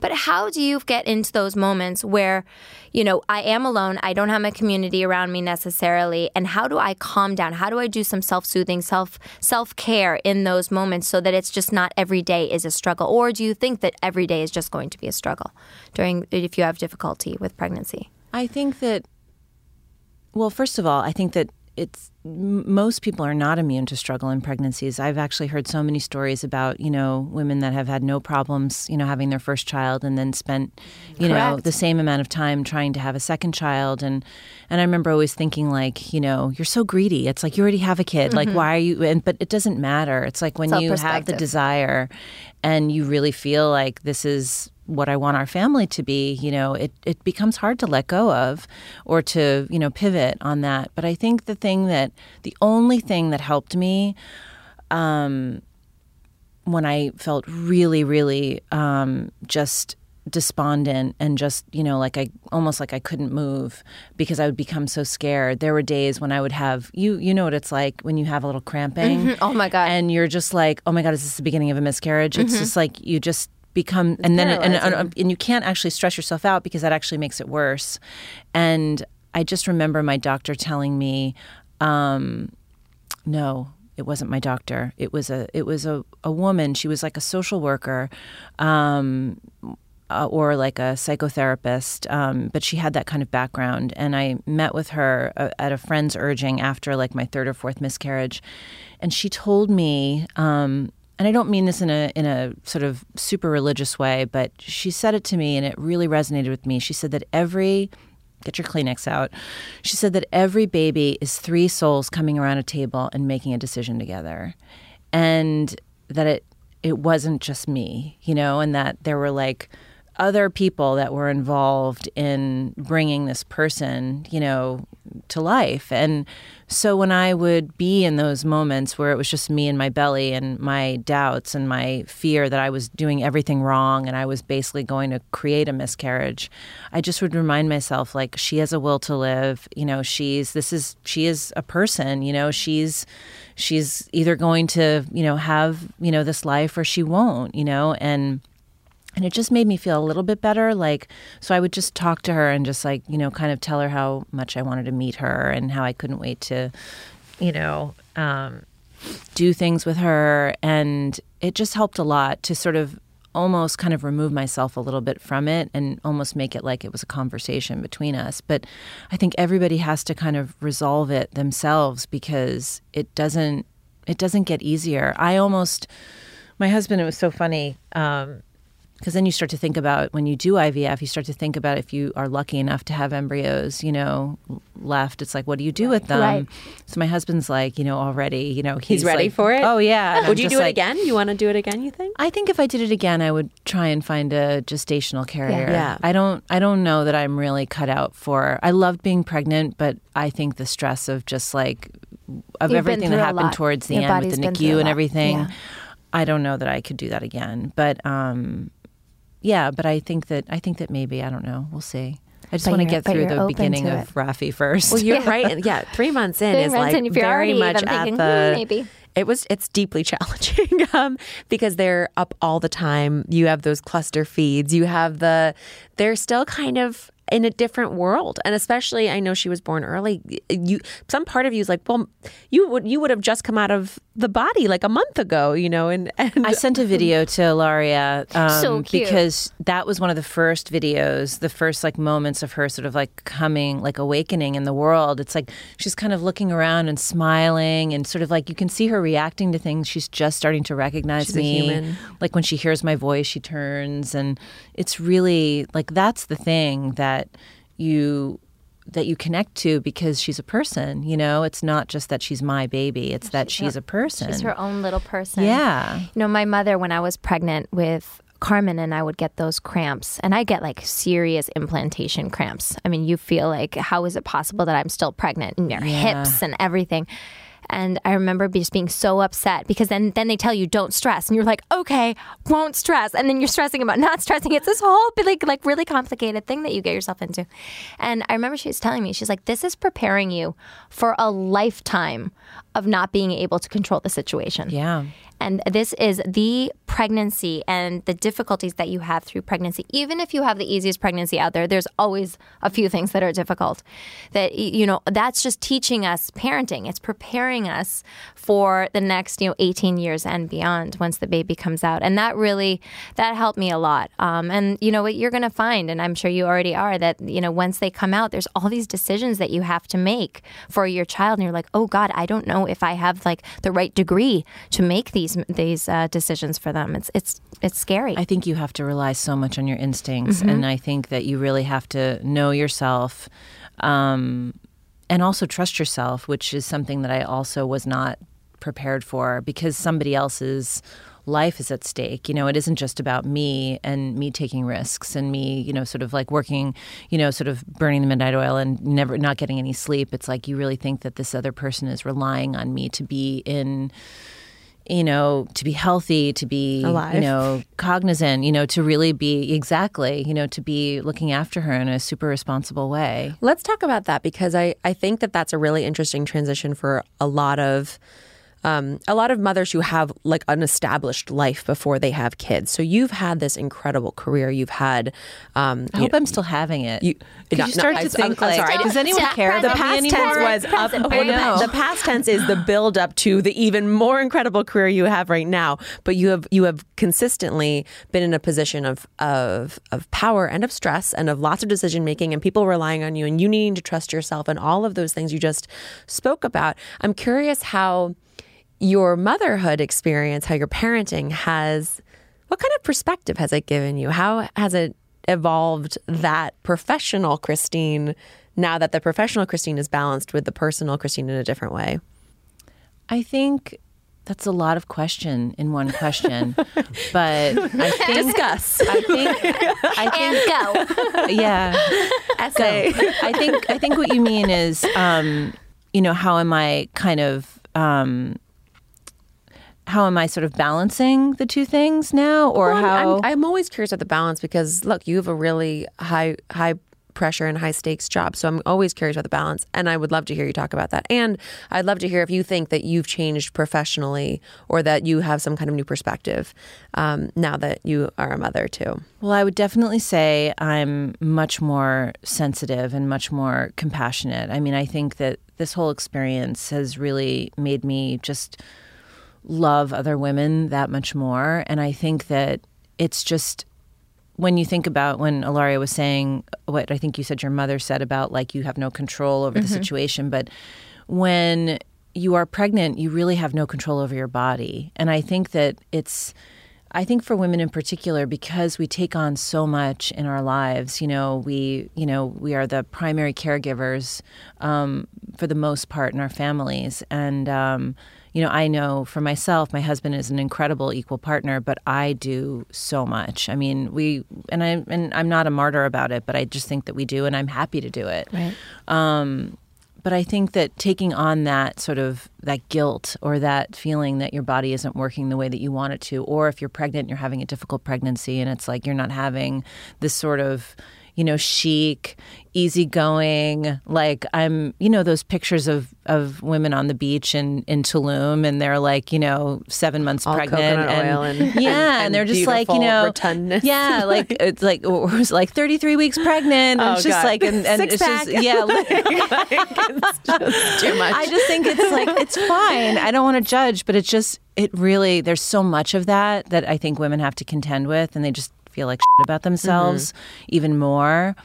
But how do you get into those moments where, you know, I am alone, I don't have my community around me necessarily, and how do I calm down? How do I do some self soothing, self self care in those moments so that it's just not every day is a struggle? Or do you think that every day is just going to be a struggle during if you have difficulty with pregnancy? I think that, well, first of all, I think that it's most people are not immune to struggle in pregnancies. I've actually heard so many stories about you know women that have had no problems, you know, having their first child and then spent, you know, the same amount of time trying to have a second child. And and I remember always thinking like, you know, you're so greedy. It's like you already have a kid. Like why are you? And but it doesn't matter. It's like when Mm-hmm. It's you have the desire, and you really feel like this is what I want our family to be, you know, it, it becomes hard to let go of or to, you know, pivot on that. But I think the thing that, the only thing that helped me um, when I felt really, really um, just despondent and just, you know, like I almost like I couldn't move because I would become so scared. There were days when I would have, you, you know what it's like when you have a little cramping. Oh my God. And you're just like, oh my God, is this the beginning of a miscarriage? It's just like you just become, and then, and, and, and you can't actually stress yourself out because that actually makes it worse. And I just remember my doctor telling me, um, no, it wasn't my doctor. It was a it was a, a woman. She was like a social worker, um, uh, or like a psychotherapist. Um, but she had that kind of background. And I met with her uh, at a friend's urging after like my third or fourth miscarriage, and she told me. Um, and I don't mean this in a in a sort of super religious way, but she said it to me, and it really resonated with me. She said that every get your Kleenex out. She said that every baby is three souls coming around a table and making a decision together, and that it it wasn't just me, you know, and that there were like other people that were involved in bringing this person, you know, to life. And so when I would be in those moments where it was just me and my belly and my doubts and my fear that I was doing everything wrong and I was basically going to create a miscarriage, I just would remind myself like she has a will to live, you know, she's this is she is a person, you know, she's she's either going to, you know, have, you know, this life or she won't, you know, and and it just made me feel a little bit better like so i would just talk to her and just like you know kind of tell her how much i wanted to meet her and how i couldn't wait to you know um, do things with her. And it just helped a lot to sort of almost kind of remove myself a little bit from it and almost make it like it was a conversation between us. But i think everybody has to kind of resolve it themselves because it doesn't it doesn't get easier. I almost my husband it was so funny um, because then you start to think about when you do IVF, you start to think about if you are lucky enough to have embryos, you know, left. It's like, what do you do with them? Right. So my husband's like, you know, already, you know, He's ready like, for it? Oh yeah. And I'm Would you do it again? You want to do it again? You think? I think if I did it again, I would try and find a gestational carrier. Yeah. I don't. I don't know that I'm really cut out for. I loved being pregnant, but I think the stress of just like of You've everything that happened towards the Your end with the been through a NICU and everything. Yeah. I don't know that I could do that again. But um, yeah. But I think that I think that maybe I don't know. We'll see. I just But want to get through the beginning of. Rafi first. Well, you're (laughs) right. Yeah, three months in Three is months like in, very much at thinking, the. "Hmm, maybe." It was. It's deeply (laughs) challenging um, because they're up all the time. You have those cluster feeds. You have the. They're still kind of in a different world, and especially I know she was born early. You some part of you is like, well, you would you would have just come out of the body like a month ago, you know, and, and I sent a video to Hilaria um, So cute. because that was one of the first videos, the first like moments of her sort of like coming, like awakening in the world. It's like she's kind of looking around and smiling, and sort of like you can see her reacting to things. She's just starting to recognize She's me. human. Like when she hears my voice, she turns, and it's really like that's the thing that you that you connect to because she's a person. You know, it's not just that she's my baby; it's that she's a person. She's her own little person. Yeah. You know, my mother, when I was pregnant with Carmen and I would get those cramps, and I get like serious implantation cramps. I mean, you feel like, how is it possible that I'm still pregnant in your hips and everything? And I remember just being so upset because then then they tell you don't stress, and you're like, okay, won't stress, and then you're stressing about (laughs) not stressing. It's this whole like like really complicated thing that you get yourself into. And I remember she was telling me, she's like, this is preparing you for a lifetime of not being able to control the situation. Yeah. And this is the pregnancy and the difficulties that you have through pregnancy. Even if you have the easiest pregnancy out there, there's always a few things that are difficult. That, you know, that's just teaching us parenting. It's preparing us for the next, you know, 18 years and beyond once the baby comes out. And that really, that helped me a lot. Um, and, you know, what you're going to find, and I'm sure you already are, that, you know, once they come out, there's all these decisions that you have to make for your child. And you're like, oh God, I don't know if I have like the right degree to make these these these uh, decisions for them. It's it's it's scary. I think you have to rely so much on your instincts, mm-hmm. and I think that you really have to know yourself, um, and also trust yourself, which is something that I also was not prepared for because somebody else's life is at stake. You know, it isn't just about me and me taking risks and me, you know, sort of like working, you know, sort of burning the midnight oil and never not getting any sleep. It's like you really think that this other person is relying on me to be in you know, to be healthy, to be, Alive. you know, cognizant, you know, to really be exactly, you know, to be looking after her in a super responsible way. Let's talk about that because I, I think that that's a really interesting transition for a lot of um, a lot of mothers who have like an established life before they have kids. So you've had this incredible career. You've had. Um, I hope know, I'm still having it. You, not, you start no, to I, think I'm, like, I'm sorry, does anyone care? The past tense was up. Oh, no. The past tense is the build up to the even more incredible career you have right now. But you have you have consistently been in a position of of of power and of stress and of lots of decision making and people relying on you and you needing to trust yourself and all of those things you just spoke about. I'm curious how your motherhood experience, how your parenting has, what kind of perspective has it given you? How has it evolved that professional Christene now that the professional Christene is balanced with the personal Christene in a different way? I think that's a lot of question in one question, (laughs) but I think discuss. I think I think go. Yeah, essay. Go. I think I think what you mean is, um, you know, how am I kind of um, how am I sort of balancing the two things now, or well, how? I'm, I'm, always curious about the balance because look, you have a really high high pressure and high stakes job, so I'm always curious about the balance, and I would love to hear you talk about that. And I'd love to hear if you think that you've changed professionally or that you have some kind of new perspective um, now that you are a mother too. Well, I would definitely say I'm much more sensitive and much more compassionate. I mean, I think that this whole experience has really made me just love other women that much more. And I think that it's just when you think about when Hilaria was saying what I think you said your mother said about like you have no control over mm-hmm. the situation, but when you are pregnant, you really have no control over your body. And I think that it's I think for women in particular, because we take on so much in our lives, you know, we, you know, we are the primary caregivers um, for the most part in our families, and um, you know, I know for myself, my husband is an incredible equal partner, but I do so much. I mean, we and I and I'm not a martyr about it, but I just think that we do, and I'm happy to do it. Right. Um, but I think that taking on that sort of that guilt or that feeling that your body isn't working the way that you want it to, or if you're pregnant, you're having a difficult pregnancy, and it's like you're not having this sort of you know, chic, easygoing. Like I'm, you know, those pictures of, of women on the beach in, in Tulum and they're like, you know, seven months All pregnant. and, oil and, (laughs) yeah. And, and they're just like, you know, rotundness. yeah, like (laughs) it's like, it was like 33 weeks pregnant. And oh, it's just God. like, and, and it's pack. just, yeah. (laughs) like, it's just too much. I just think it's like, it's fine. I don't want to judge, but it's just, it really, there's so much of that that I think women have to contend with and they just feel like about themselves mm-hmm. even more.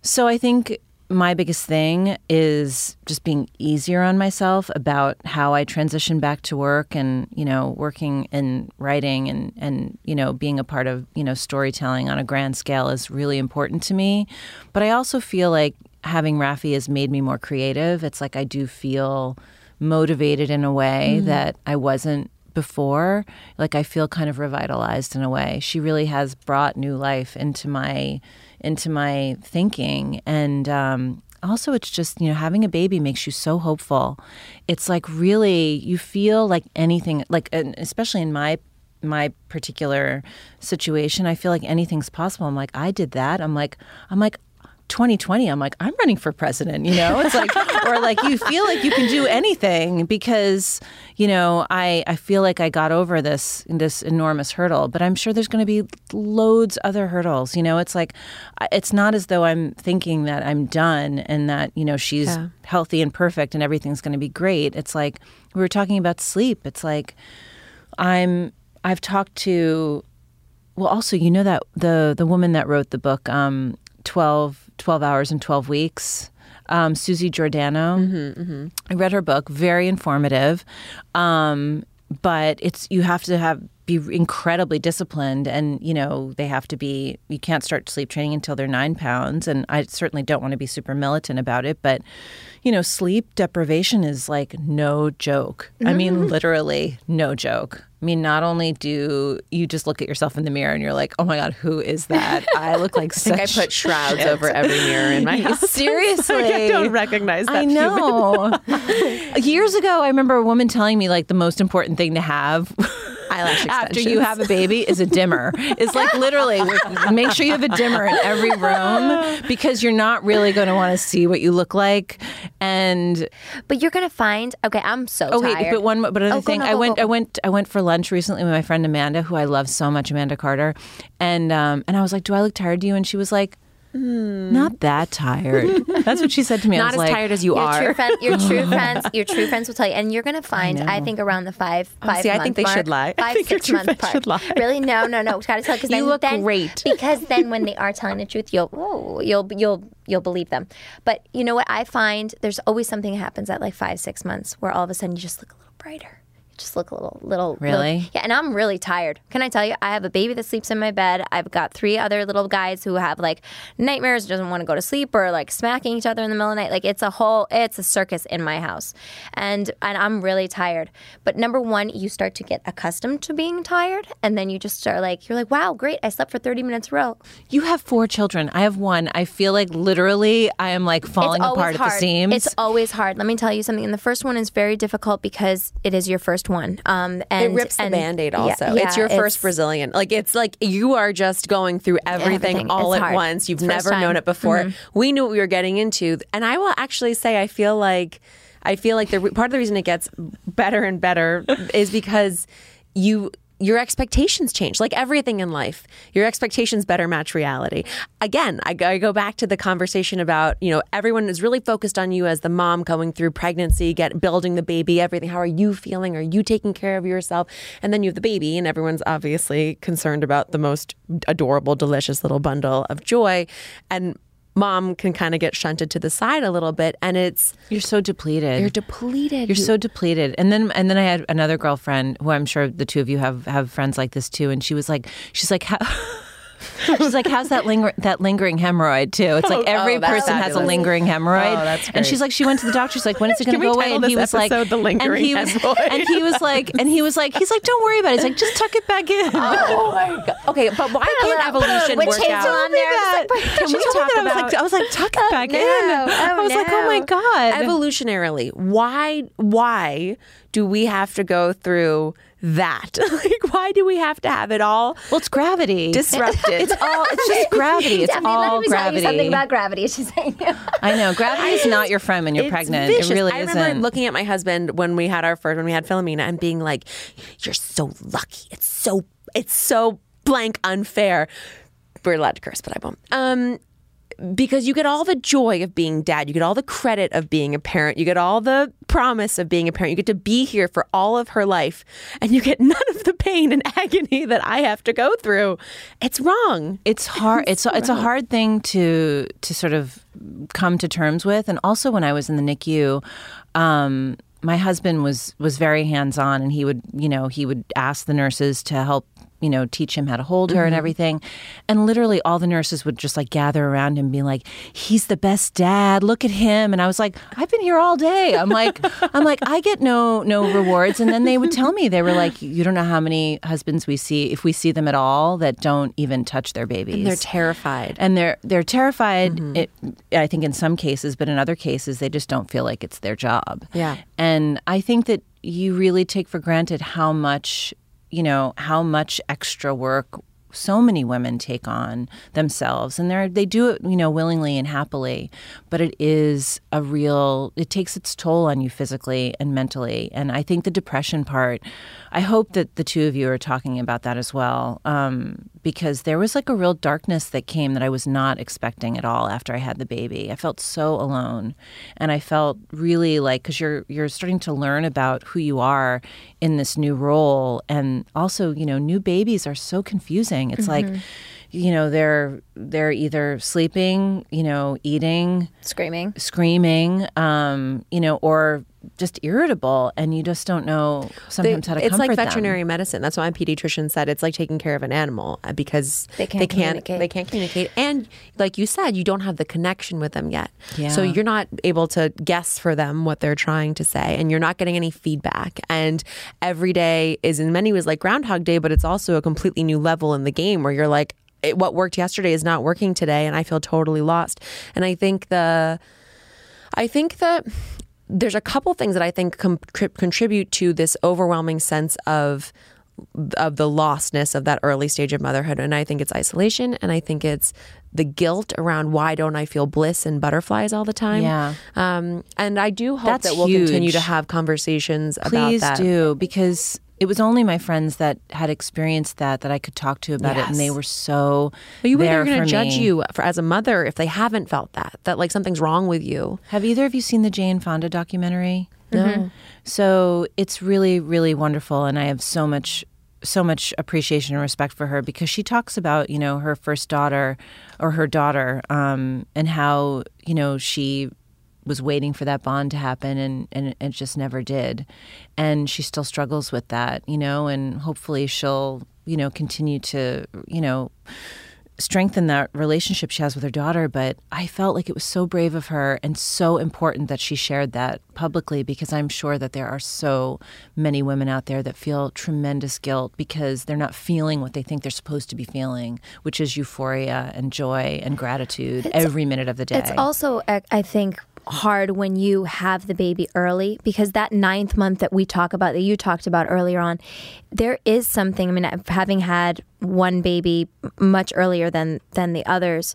So I think my biggest thing is just being easier on myself about how I transition back to work and, you know, working and writing and, and, you know, being a part of, you know, storytelling on a grand scale is really important to me. But I also feel like having Rafi has made me more creative. It's like I do feel motivated in a way mm-hmm. that I wasn't before, like I feel kind of revitalized in a way. She really has brought new life into my into my thinking, and um, also it's just you know having a baby makes you so hopeful. It's like really you feel like anything like especially in my my particular situation, I feel like anything's possible. I'm like, I did that. I'm like, I'm like, 2020 i'm like i'm running for president you know? It's like (laughs) or like you feel like you can do anything because you know i i feel like i got over this this enormous hurdle but i'm sure there's going to be loads other hurdles you know? It's like it's not as though i'm thinking that i'm done and that you know she's Yeah. healthy and perfect and everything's going to be great. It's like we were talking about sleep. It's like i'm i've talked to well, also, you know that the the woman that wrote the book, um, 12, 12 hours and twelve weeks, um, Suzy Giordano. Mm-hmm, I read her book, very informative, um, but it's you have to have be incredibly disciplined, and you know they have to be. You can't start sleep training until they're nine pounds, and I certainly don't want to be super militant about it, but you know, sleep deprivation is like no joke. I mean, mm-hmm. literally no joke. I mean, not only do you just look at yourself in the mirror and you're like, oh my God, who is that? (laughs) I look like I think I put shrouds shit. over every mirror in my (laughs) house. (laughs) Seriously. I don't recognize that. I know. Years ago, I remember a woman telling me like the most important thing to have Eyelash after you have a baby is a dimmer. It's like literally make sure you have a dimmer in every room because you're not really going to want to see what you look like. And But you're gonna find. Okay, I'm so Oh wait, tired. but one, but another Oh, go, thing, no, I went, go, I went, I went for lunch recently with my friend Amanda, who I love so much, Amanda Carter, and um, and I was like, "Do I look tired to you?" And she was like, "Not that tired." (laughs) That's what she said to me. I Not was as like, tired as you your are. true friend, your true (laughs) friends, your true friends will tell you, and you're gonna find. I, think around the five, five. Oh, see, I month think they mark, should lie. I Five, think your six true month part. should lie. Really? No, no, no. Gotta tell because You then, look then, great. Because then, when they are telling the truth, you'll oh, you'll you'll you'll believe them. But you know what? I find there's always something that happens at like five, six months where all of a sudden you just look a little brighter. Just look a little, little. Really? little- yeah, and I'm really tired. Can I tell you? I have a baby that sleeps in my bed. I've got three other little guys who have like nightmares, doesn't want to go to sleep, or like smacking each other in the middle of the night. Like it's a whole, it's a circus in my house, and and I'm really tired. But number one, you start to get accustomed to being tired, and then you just start like you're like, wow, great, I slept for 30 minutes in row. "You have four children. I have one. I feel like literally I am like falling apart hard. at the seams." It's always hard. Let me tell you something. And the first one is very difficult because it is your first one. Um, and it rips the band-aid also yeah, it's your first it's- Brazilian like it's like you are just going through everything, Everything. all It's at hard. once you've first never known time. Mm-hmm. it before we knew what we were getting into and i will actually say i feel like i feel like the part of the reason it gets better and better is because you your expectations change like everything in life your expectations better match reality. Again I, go- I go back to the conversation about you know everyone is really focused on you as the mom going through pregnancy get building the baby everything. How are you feeling? Are you taking care of yourself? And then you have the baby and everyone's obviously concerned about the most adorable delicious little bundle of joy. And mom can kind of get shunted to the side a little bit and it's you're so depleted. you're depleted You're so depleted. And then and then I had another girlfriend who I'm sure the two of you have have friends like this too. And she was like, she's like, how, (laughs) she's like, how's that linger that lingering hemorrhoid too? It's like oh, every oh, person has a lingering oh, hemorrhoid. Oh, And she's like, she went to the doctor. She's like, when is it going to go away? And he was like, The Lingering and he was, Hemorrhoid? and he was like, and he was like, he's like, don't worry about it. He's like, just tuck it back in. oh my (laughs) god okay but why can't evolution Which work out on there. that. Can she we talk that, I was about- like, I was like, tuck it (laughs) back no. in. Oh, I Oh, was like, oh my god. evolutionarily why why do we have to go through that (laughs) like why do we have to have it all well, it's gravity. disrupted It's all. It's just (laughs) gravity. It's Daphne, all let me tell you something about gravity. (laughs) She's saying. I know gravity is not your friend when you're It's pregnant. vicious. It really I isn't. remember looking at my husband when we had our first, when we had Philomena, and being like, "You're so lucky. It's so, it's so blank unfair." We're allowed to curse, but I won't. Um, because you get all the joy of being dad, you get all the credit of being a parent, you get all the promise of being a parent, you get to be here for all of her life, and you get (laughs) none of the pain and agony that I have to go through. It's wrong. it's hard. It's it's a hard thing to to sort of come to terms with. And also, when I was in the NICU, um, my husband was was very hands on, and he would you know he would ask the nurses to help you know, teach him how to hold her and mm-hmm. everything. And literally all the nurses would just like gather around him being like, he's the best dad. Look at him. And I was like, I've been here all day. I'm like, I'm like, I get no, no rewards. And then they would tell me, they were like, you don't know how many husbands we see, if we see them at all, that don't even touch their babies. And they're terrified. and they're they're terrified. Mm-hmm. It, I think in some cases, but in other cases, they just don't feel like it's their job. Yeah. and I think that you really take for granted how much you know how much extra work so many women take on themselves. And they they do it you know willingly and happily but it is a real it takes its toll on you physically and mentally. And i think the depression part i hope that the two of you are talking about that as well. Um, because there was like a real darkness that came that i was not expecting at all after i had the baby. I felt so alone and i felt really like because you're you're starting to learn about who you are in this new role and also you know new babies are so confusing. It's like you know they're they're either sleeping you know eating Screaming. screaming um you know or just irritable and you just don't know They- sometimes how to it's comfort like them. veterinary medicine. That's why my pediatrician said it's like taking care of an animal uh, because They can't they can't communicate. they can't communicate, and like you said, you don't have the connection with them yet. Yeah. So you're not able to guess for them what they're trying to say, and you're not getting any feedback. And every day is in many ways like Groundhog Day, but it's also a completely new level in the game where you're like, it, what worked yesterday is not working today, and I feel totally lost. And I think the I think that there's a couple things that I think com- contribute to this overwhelming sense of of the lostness of that early stage of motherhood. And I think it's isolation and I think it's the guilt around why don't I feel bliss and butterflies all the time. Yeah. um, and I do hope That's that we'll continue to have conversations Please about that. do because it was only my friends that had experienced that that I could talk to about it, and they were so. but you there are going to judge you for as a mother if they haven't felt that that like something's wrong with you Have either of you seen the Jane Fonda documentary? no So it's really, really wonderful, and I have so much, so much appreciation and respect for her because she talks about you know her first daughter, or her daughter, um, and how you know she was waiting for that bond to happen and, and it just never did and she still struggles with that you know and hopefully she'll you know continue to you know strengthen that relationship she has with her daughter. But I felt like it was so brave of her and so important that she shared that publicly because I'm sure that there are so many women out there that feel tremendous guilt because they're not feeling what they think they're supposed to be feeling, which is euphoria and joy and gratitude every minute of the day. It's also, I I think, hard when you have the baby early because that ninth month that we talk about, that you talked about earlier on, there is something. I mean, having had one baby much earlier than than the others,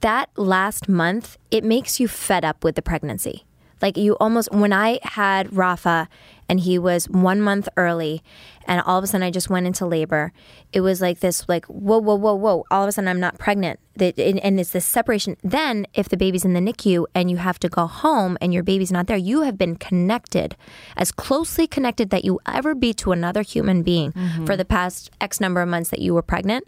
that last month it makes you fed up with the pregnancy. Like you almost when I had Rafa and he was one month early and all of a sudden I just went into labor. It was like this like whoa whoa whoa whoa all of a sudden I'm not pregnant. That- And it's this separation. Then if the baby's in the NICU and you have to go home and your baby's not there, you have been connected as closely connected that you ever be to another human being mm-hmm. for the past X number of months that you were pregnant.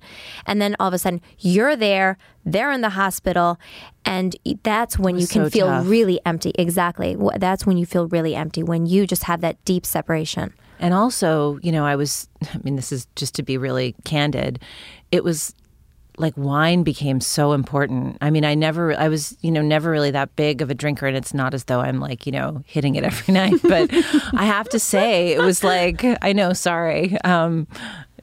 And then all of a sudden you're there, they're in the hospital, and that's when you can so feel tough. really empty. Exactly. That's when you feel really empty when you just have that deep separation. And also, you know, I was, (laughs) I mean, this is just to be really candid, it was like wine became so important. I mean, I never, I was, you know, never really that big of a drinker. And it's not as though I'm like, you know, hitting it every (laughs) night. But I have to say, it was like, I know, sorry. Um,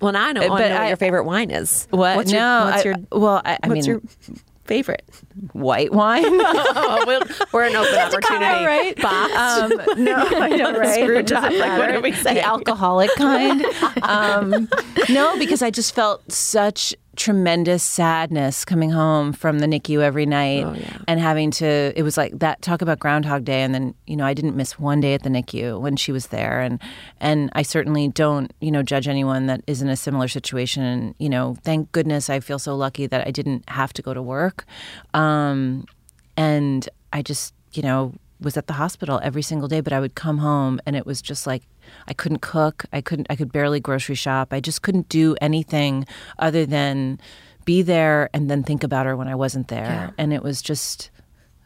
well now I know, I know what your favorite wine is what? what's no, your, what's I- your well, I, I what's mean, your favorite white wine. (laughs) oh, we'll, we're an open opportunity right? Um, no, I (laughs) know, right? Screw top. Like, what are we saying? The alcoholic kind. (laughs) um, no, because I just felt such tremendous sadness coming home from the NICU every night Oh, yeah. and having to. It was like that. Talk about Groundhog Day, and then you know I didn't miss one day at the NICU when she was there, and and I certainly don't you know judge anyone that is in a similar situation. And you know, thank goodness I feel so lucky that I didn't have to go to work. Um, and I just, you know, was at the hospital every single day, but I would come home and it was just like I couldn't cook, I couldn't I could barely grocery shop. I just couldn't do anything other than be there and then think about her when I wasn't there. And it was just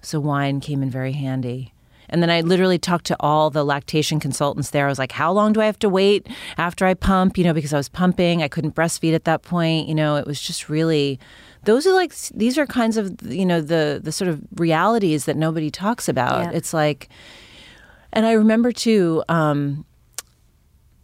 so wine came in very handy. And then I literally talked to all the lactation consultants there. I was like, how long do I have to wait after I pump? You know, because I was pumping, I couldn't breastfeed at that point. You know, it was just really those are like these are kinds of you know the the sort of realities that nobody talks about. Yeah. It's like and I remember too um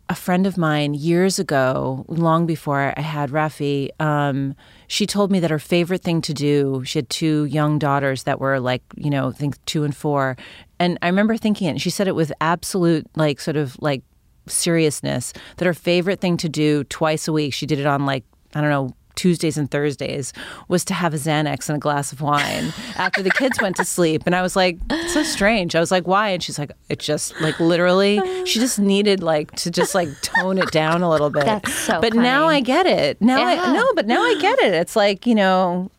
a friend of mine years ago, long before I had Rafi, um, she told me that her favorite thing to do, she had two young daughters that were like, you know, I think two and four. And I remember thinking it, and she said it with absolute, like, sort of like seriousness, that her favorite thing to do twice a week, she did it on like, I don't know, Tuesdays and Thursdays was to have a Xanax and a glass of wine after the kids went to sleep. And I was like, so strange. I was like, why? And she's like, it just like literally, she just needed like to just like tone it down a little bit. That's so But now. I get it. Now Yeah. I no, but now I get it. It's like you know,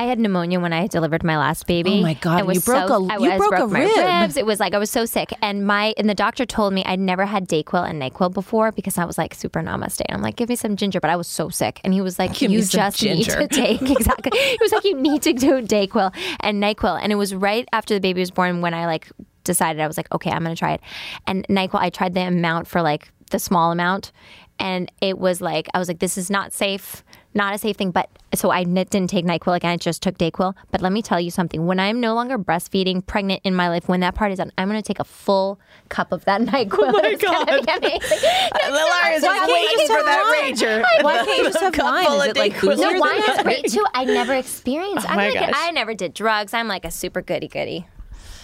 I had pneumonia when I delivered my last baby. Oh my God, you broke so, a- I you was- broke a my rib. ribs. It was like I was so sick, and my and the doctor told me I'd never had Dayquil and Nyquil before because I was like super namaste. And I'm like, give me some ginger, but I was so sick, and he was like, Give you just ginger. need to take (laughs) exactly. He was like, you need to do Dayquil and Nyquil, and it was right after the baby was born when I like decided I was like, okay, I'm gonna try it. And Nyquil, I tried the amount for like the small amount, and it was like I was like, this is not safe, not a safe thing. But so I didn't take Nyquil again. I just took Dayquil. But let me tell you something: when I'm no longer breastfeeding, pregnant in my life, when that part is done, I'm gonna take a full cup of that (laughs) Nyquil. Oh my god! Hilaria's (laughs) Why can't you waiting for that wine? rager. why (laughs) can't you just have wine? Is it like No, wine is great too. I never oh experienced. I'm like. I never did drugs. I'm like a super goody goody.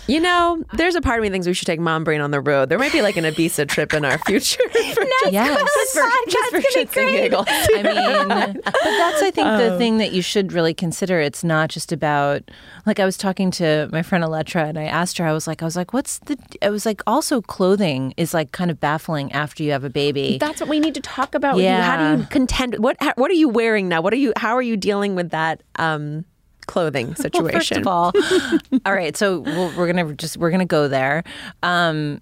You know, there's a part of me thinks we should take Mom Brain on the road. There might be like an Ibiza trip in our future. (laughs) for just, Yes. just for, just for shits and giggles. I mean, (laughs) but that's I think the thing that you should really consider. It's not just about like I was talking to my friend Elettra and I asked her. I was like, I was like, what's the? I was like, also clothing is like kind of baffling after you have a baby. That's what we need to talk about. with you. How do you contend? What how, What are you wearing now? What are you? How are you dealing with that um, clothing situation? (laughs) Well, first of all, (laughs) all right. So we'll, we're gonna just we're gonna go there. Um,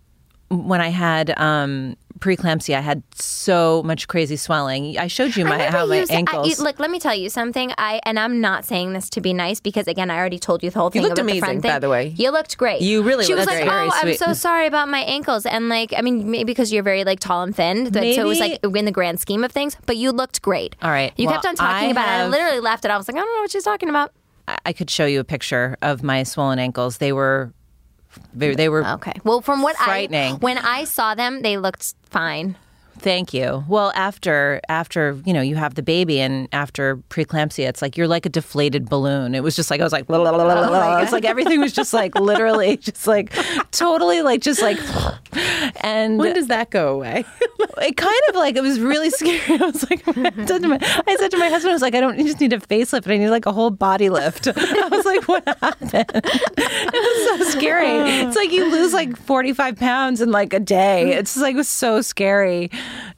when I had um, preeclampsia, I had so much crazy swelling. I showed you my how my said- I- ankles. you- look, let me tell you something. I and I'm not saying this to be nice because again, I already told you the whole thing. You looked about the amazing, friend by the way. You looked great. You really She was like, great. "Oh, I'm so sorry about my ankles," and like, I mean, maybe because you're very like tall and thin, that, so it was like in the grand scheme of things. But you looked great. All right. You Well, kept on talking I about it. I literally laughed it. I was like, I don't know what she's talking about. I- could show you a picture of my swollen ankles. They were, they, they were. Okay. Well, from what Frightening. I when I saw them, they looked fine. Thank you. Well, after after you know you have the baby and after preeclampsia, it's like you're like a deflated balloon. It was just like I was like, la, la, la, la, la, oh la. it's like everything was just like literally (laughs) just like totally like just like, (laughs) and when does that go away? (laughs) it kind of like it was really scary. I was like, I said to my, I said to my husband, I was like, I don't just need a facelift, I need like a whole body lift. I was like, what happened? It was so scary. Oh. It's like you lose like forty five pounds in like a day. It's like it was so scary.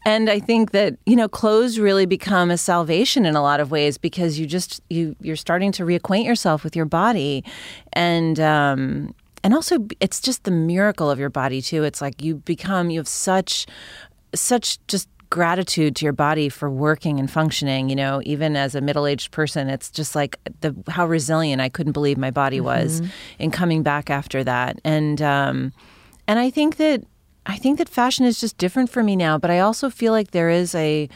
And I think that you know clothes really become a salvation in a lot of ways because you just you you're starting to reacquaint yourself with your body, and. um and also it's just the miracle of your body too. It's like you become you have such such just gratitude to your body for working and functioning. You know even as a middle-aged person it's just like the how resilient i couldn't believe my body was in coming back after that. And um and i think that i think that fashion is just different for me now but i also feel like there is a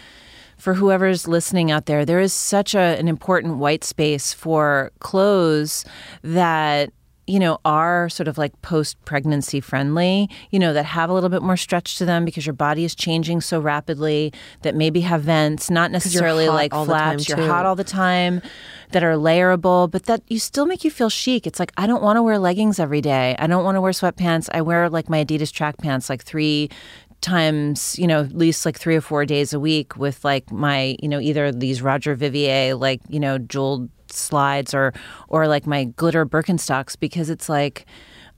for whoever's listening out there, there is such a, an important white space for clothes that you know are sort of like post pregnancy friendly you know that have a little bit more stretch to them because your body is changing so rapidly that maybe have vents not necessarily like flaps you're hot all the time that are layerable but that you still make you feel chic. It's like i don't want to wear leggings every day. I don't want to wear sweatpants. I wear like my adidas track pants like three times, you know, at least like three or four days a week with like my, you know, either these Roger Vivier, like, you know, jeweled slides or, or like my glitter Birkenstocks because it's like,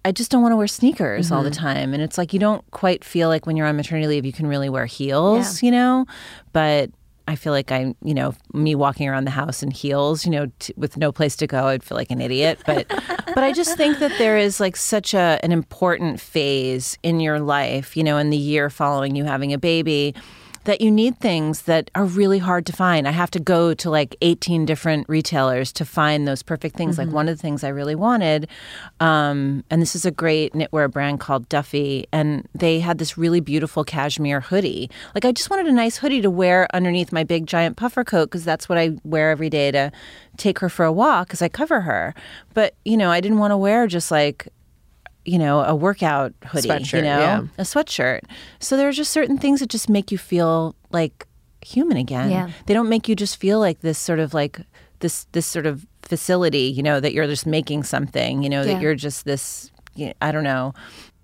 I just don't want to wear sneakers all the mm-hmm. time. And it's like, you don't quite feel like when you're on maternity leave, you can really wear heels, you know, but I feel like I'm, you know, me walking around the house in heels, you know, t- with no place to go, I'd feel like an idiot. But, (laughs) but I just think that there is like such a an important phase in your life, you know, in the year following you having a baby, that you need things that are really hard to find. I have to go to like 18 different retailers to find those perfect things. Like one of the things I really wanted, um, and this is a great knitwear brand called Duffy, and they had this really beautiful cashmere hoodie. Like I just wanted a nice hoodie to wear underneath my big giant puffer coat because that's what I wear every day to take her for a walk because I cover her. But you know, I didn't want to wear just like you know, a workout hoodie, you know, yeah. a sweatshirt. So there are just certain things that just make you feel like human again. Yeah. They don't make you just feel like this sort of like this this sort of facility, you know, that you're just making something, you know, Yeah. that you're just this you know, I don't know.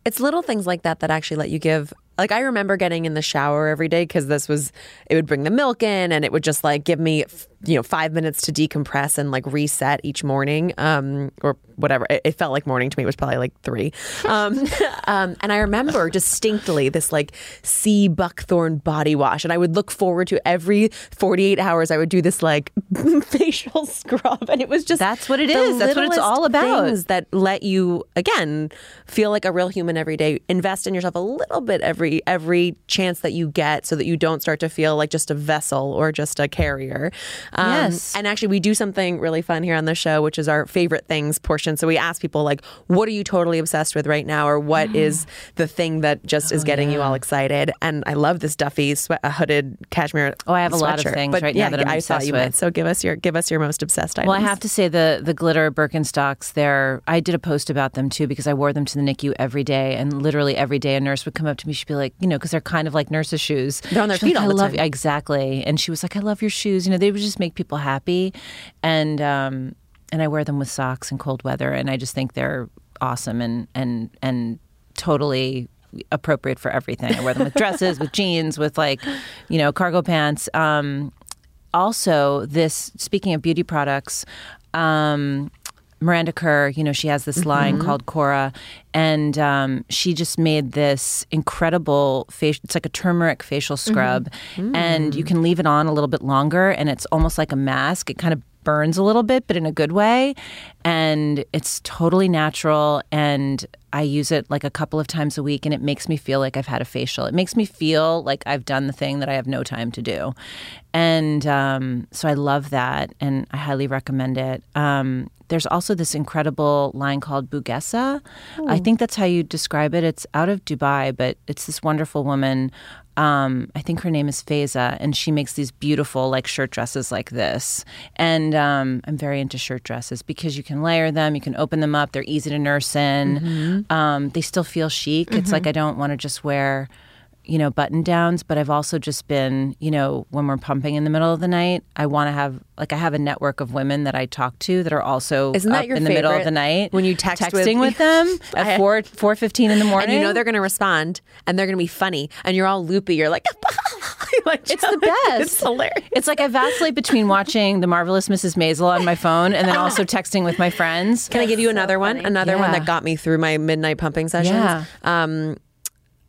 It's little things like that that actually let you give. Like I remember getting in the shower every day because this was it would bring the milk in and it would just like give me f- you know five minutes to decompress and like reset each morning um or whatever. It, it felt like morning to me. It was probably like three. Um, (laughs) um and I remember distinctly this like sea buckthorn body wash. And I would look forward to every 48 hours I would do this like (laughs) facial scrub. And it was just That's what it is. That's what it's all about. things that let you again feel like a real human every day. Invest in yourself a little bit every every chance that you get so that you don't start to feel like just a vessel or just a carrier Um, Yes. and actually we do something really fun here on the show which is our favorite things portion so we ask people like what are you totally obsessed with right now or what is (gasps) the thing that just Oh, is getting you all excited and i love this duffy sweat, a hooded cashmere Oh, I have a lot of things but right now yeah, that I'm i thought obsessed you with. so give us your give us your most obsessed items Well, I have to say the the glitter Birkenstocks. There, I did a post about them too because I wore them to the NICU every day, and literally every day a nurse would come up to me. She'd be like, you know, because they're kind of like nurses' shoes. They're on their She'd feet like, all I the love time. exactly, and she was like, I love your shoes. You know, they would just make people happy, and um, and I wear them with socks in cold weather, and I just think they're awesome and and and totally appropriate for everything. I wear them with (laughs) dresses, with jeans, with like, you know, cargo pants. Um, also, this speaking of beauty products, um, Miranda Kerr, you know, she has this line called KORA, and um, she just made this incredible facial. It's like a turmeric facial scrub, and you can leave it on a little bit longer, and it's almost like a mask. It kind of burns a little bit, but in a good way, and it's totally natural. And I use it like a couple of times a week, and it makes me feel like I've had a facial. It makes me feel like I've done the thing that I have no time to do, and um, so I love that, and I highly recommend it. Um, there's also this incredible line called Bouguessa. I think that's how you describe it. It's out of Dubai, but it's this wonderful woman. Um, I think her name is Faiza, and she makes these beautiful like shirt dresses like this. And um, I'm very into shirt dresses because you can layer them, you can open them up. They're easy to nurse in. Um, they still feel chic. It's like I don't want to just wear you know, button downs, but I've also just been, you know, when we're pumping in the middle of the night, I want to have like I have a network of women that I talk to that are also Isn't that up your in the middle of the night When you text texting with, them (laughs) at four four fifteen in the morning. and you know they're going to respond and they're going to be funny and you're all loopy you're like, (laughs) it's the (laughs) best. it's hilarious It's like I vacillate between watching the marvelous Mrs. Maisel on my phone and then also texting with my friends. can i give you another one another one that got me through my midnight pumping sessions Yeah. um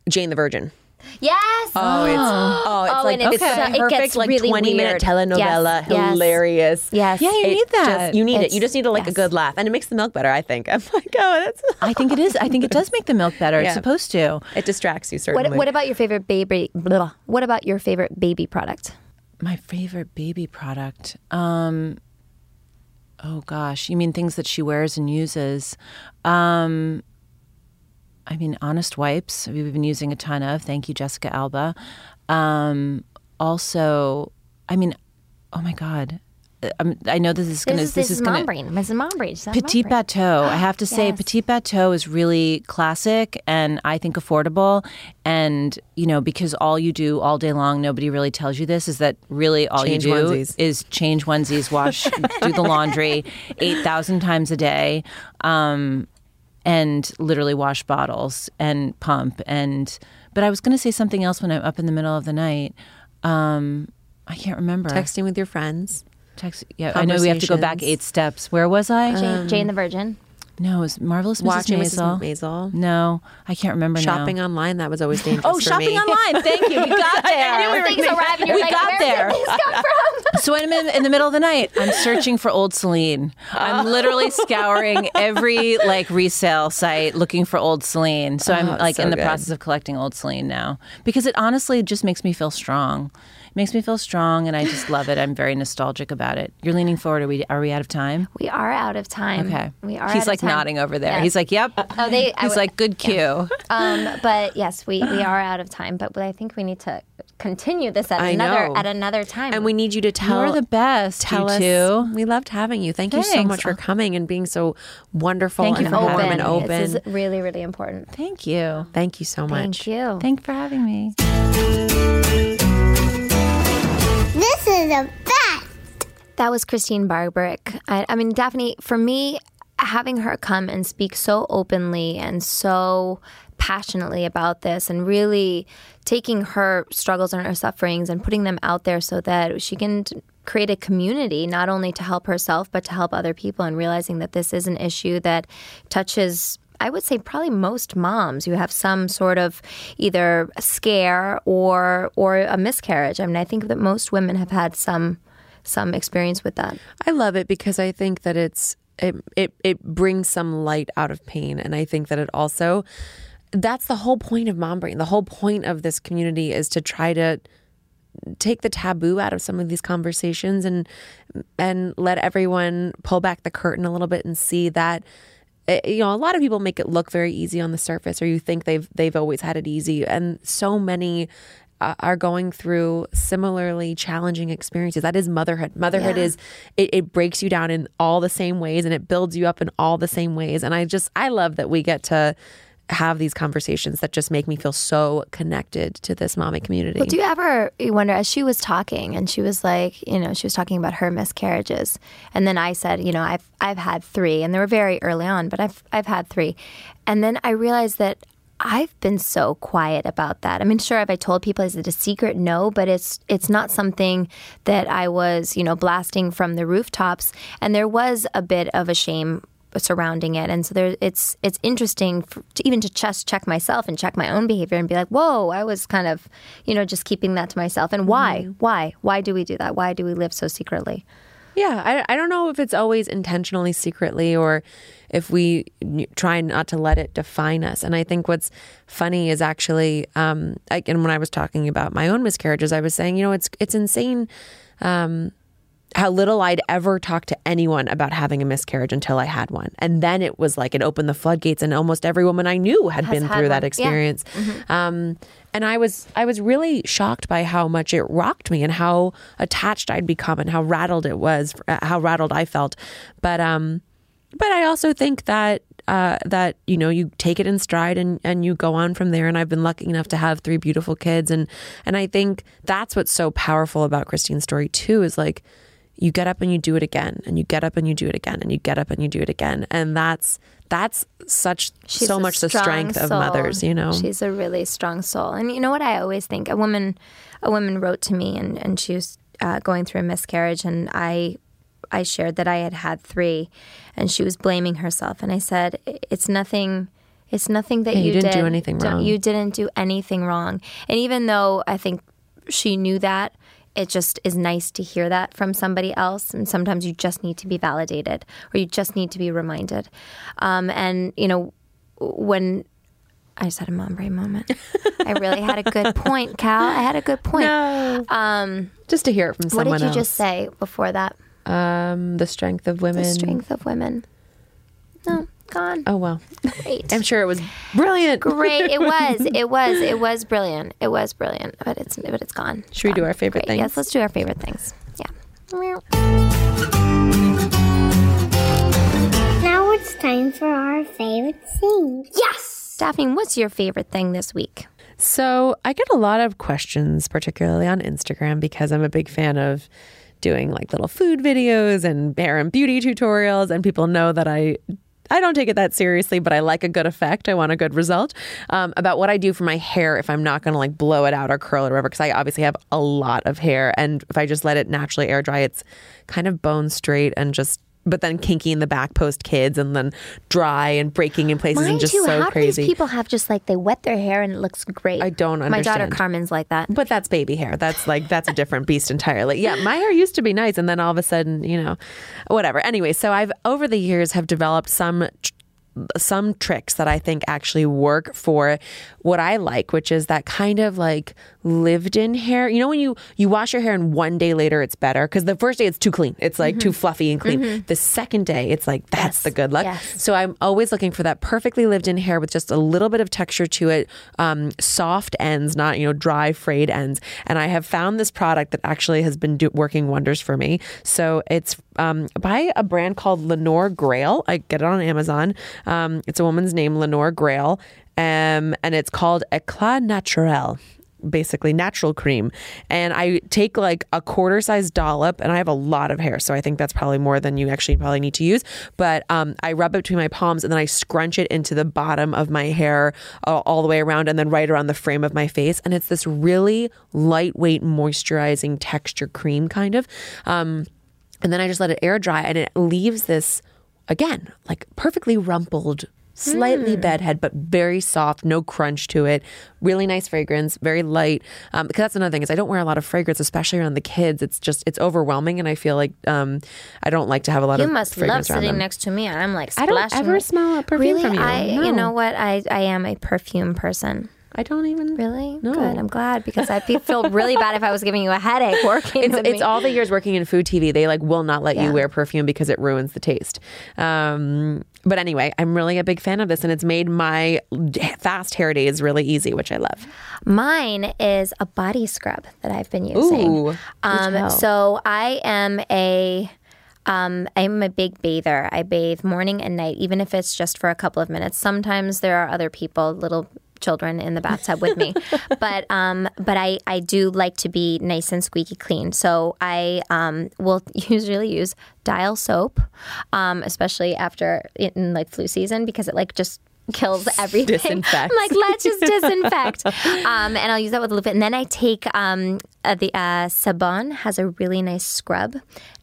jane the virgin Yes. oh it's (gasps) oh it's Oh, like and it's, it's uh, it perfect gets like really 20 minute telenovela Yes, yes. hilarious Yes. Yeah, you It need that. just- you need it you just need to like a good laugh and it makes the milk better i think i'm (laughs) like oh that's I think it is. I think it does make the milk better. Yeah. It's supposed to. it distracts you certainly What, what about your favorite baby? Blah, what about your favorite baby product? My favorite baby product. Um, oh gosh, you mean things that she wears and uses? Um, I mean, Honest Wipes. We've been using a ton of. Thank you, Jessica Alba. Um, also, I mean, oh my god. Um, I know this is going to This is, this is going mom brain. Mrs. Mom brain. She's on Petit mom brain. Bateau. I have to (gasps) say, Petit Bateau is really classic and I think affordable. And, you know, because all you do all day long, nobody really tells you this, is that really all Change you do onesies. is change onesies, wash, do the laundry (laughs) 8,000 times a day, um, and literally wash bottles and pump. And, but I was going to say something else when I'm up in the middle of the night. Um, I can't remember. texting with your friends Text. Yeah, I know we have to go back eight steps. Where was I? Jane, Jane the Virgin. No, it was Marvelous Mrs. watching Maisel. Mrs. Maisel. No, I can't remember Shopping now. online, that was always dangerous Oh, for shopping me. (laughs) online. Thank you. We (laughs) got there. Things arrive and you're we like, got where there. did these come from? (laughs) So I'm in, in the middle of the night, I'm searching for old Celine. I'm oh. literally scouring every like resale site looking for old Celine. So I'm Oh, like so in the good. process of collecting old Celine now because it honestly just makes me feel strong. It makes me feel strong, and I just love it. I'm very nostalgic about it. You're leaning forward. Are we? Are we out of time? We are out of time. Okay. We are. He's out like of time. Nodding over there. Yes. He's like, "Yep." Oh, they. He's would- like, "Good cue." Um, but yes, we, we (sighs) are out of time. But I think we need to continue this at I another know. at another time. And we need you to tell You're the best. Tell you us. two. We loved having you. Thank you so much for coming and being so wonderful Thank you and for warm open. and open. This is really really important. Thank you. Thank you so much. Thank you. Thanks for having me. This is a bet. That was Christene Barberich. I, I mean, Daphne, for me, having her come and speak so openly and so passionately about this and really taking her struggles and her sufferings and putting them out there so that she can create a community not only to help herself but to help other people and realizing that this is an issue that touches I would say probably most moms who have some sort of either scare or or a miscarriage. I mean, I think that most women have had some some experience with that. I love it because I think that it's it, it it brings some light out of pain and I think that it also that's the whole point of mom brain. The whole point of this community is to try to take the taboo out of some of these conversations and and let everyone pull back the curtain a little bit and see that eh, you know a lot of people make it look very easy on the surface or you think they've they've always had it easy and so many uh, are going through similarly challenging experiences that is motherhood motherhood Yeah. is it, it breaks you down in all the same ways and it builds you up in all the same ways and i just i love that we get to have these conversations that just make me feel so connected to this mommy community Well, do you ever wonder as she was talking and she was like, you know, she was talking about her miscarriages, and then I said, you know, I've I've had three, and they were very early on, but I've I've had three, and then I realized that. I've been so quiet about that. I mean, sure, have I told people is it a secret? No, but it's it's not something that I was, you know, blasting from the rooftops. And there was a bit of a shame surrounding it. And so there it's it's interesting for, to even to just check myself and check my own behavior and be like whoa i was kind of you know just keeping that to myself. And why? Mm-hmm. Why? Why do we do that? Why do we live so secretly? Yeah, I, I don't know if it's always intentionally secretly or if we try not to let it define us. And I think what's funny is actually, um, and when I was talking about my own miscarriages, I was saying, you know, it's it's insane um, how little I'd ever talked to anyone about having a miscarriage until I had one, and then it was like it opened the floodgates, and almost every woman I knew had Has been had through that one. Yeah. experience. Um, and I was I was really shocked by how much it rocked me and how attached I'd become and how rattled it was, uh, how rattled I felt. But um, but I also think that uh, that you know you take it in stride and and you go on from there. And I've been lucky enough to have three beautiful kids, and and I think that's what's so powerful about Christene's story too is like you get up and you do it again, and you get up and you do it again, and you get up and you do it again, and that's that's such She's so much the strength of mothers, you know. she's a really strong soul. And you know what i always think? A woman a woman wrote to me and and she was uh, going through a miscarriage. And i i shared that i had had three and she was blaming herself and i said it's nothing it's nothing that Yeah, you, you didn't do did. anything Don't- wrong. you didn't do anything wrong and even though i think she knew that it just is nice to hear that from somebody else and sometimes you just need to be validated or you just need to be reminded um, and you know when I just had a mom brain moment. (laughs) I really had a good point, Cal. I had a good point. just to hear it from someone what did you else. just say before that? Um, the strength of women. The strength of women. No, gone. Oh well, Great. I'm sure it was brilliant. Great. It was. (laughs) It was. It was brilliant. It was brilliant. But it's but it's gone. Should we do our favorite Great. things? Yes, let's do our favorite things. Yeah. Now it's time for our favorite thing. Yes! Daphne, what's your favorite thing this week? So I get a lot of questions, particularly on Instagram, because I'm a big fan of doing like little food videos and hair and beauty tutorials, and people know that I. I don't take it that seriously, but I like a good effect. I want a good result. Um, about what I do for my hair if I'm not going to like blow it out or curl it or whatever, because I obviously have a lot of hair, and if I just let it naturally air dry, it's kind of bone straight and just but then kinky in the back post kids and then dry and breaking in places Mine and just too. so How do crazy. these people have just like they wet their hair and it looks great? I don't understand. My daughter. Carmen's like that. But that's baby hair. That's like that's a different beast entirely. Yeah, my hair used to be nice, and then all of a sudden, you know, whatever. Anyway, so I've over the years have developed some some tricks that I think actually work for what I like, which is that kind of like lived in hair. You know, when you you wash your hair and one day later it's better because the first day it's too clean, it's like too fluffy and clean. The second day it's like that's the good luck. Yes. So I'm always looking for that perfectly lived in hair with just a little bit of texture to it, um, soft ends, not you know dry frayed ends. And I have found this product that actually has been do- working wonders for me. So it's um, by a brand called Leonor Greyl. I get it on Amazon. Um, it's a woman's name, Leonor Greyl, um, and it's called Eclat Naturel basically natural cream. And i take like a quarter size dollop and i have a lot of hair so i think that's probably more than you actually probably need to use. But um, i rub it between my palms and then i scrunch it into the bottom of my hair uh, all the way around and then right around the frame of my face. And it's this really lightweight moisturizing texture cream kind of. Um, and then i just let it air dry and it leaves this again like perfectly rumpled slightly bedhead but very soft no crunch to it really nice fragrance very light um, because that's another thing is i don't wear a lot of fragrance especially around the kids it's just it's overwhelming and i feel like um, i don't like to have a lot You of You must love sitting them. next to me, I'm like I don't ever smell a perfume really? from you. I, No. you know what? I, I am a perfume person. I don't even Really? No. Good. I'm glad because I'd be, feel really bad if I was giving you a headache working. it's, it's all the years working in food TV. They like will not let Yeah. you wear perfume because it ruins the taste. Um, but anyway, I'm really a big fan of this, and it's made my fast hair days really easy, which I love. Mine is a body scrub that I've been using. Ooh, um, so I am a um, I'm a big bather. I bathe morning and night, even if it's just for a couple of minutes. Sometimes there are other people, little children in the bathtub with me, (laughs) but um, but I I do like to be nice and squeaky clean. So I um, will (laughs) usually use Dial soap, um, especially after in like flu season because it like just kills everything. (laughs) Like, let's just disinfect. um, and I'll use that with a little bit. And then I take um, uh, the uh, Sabon has a really nice scrub,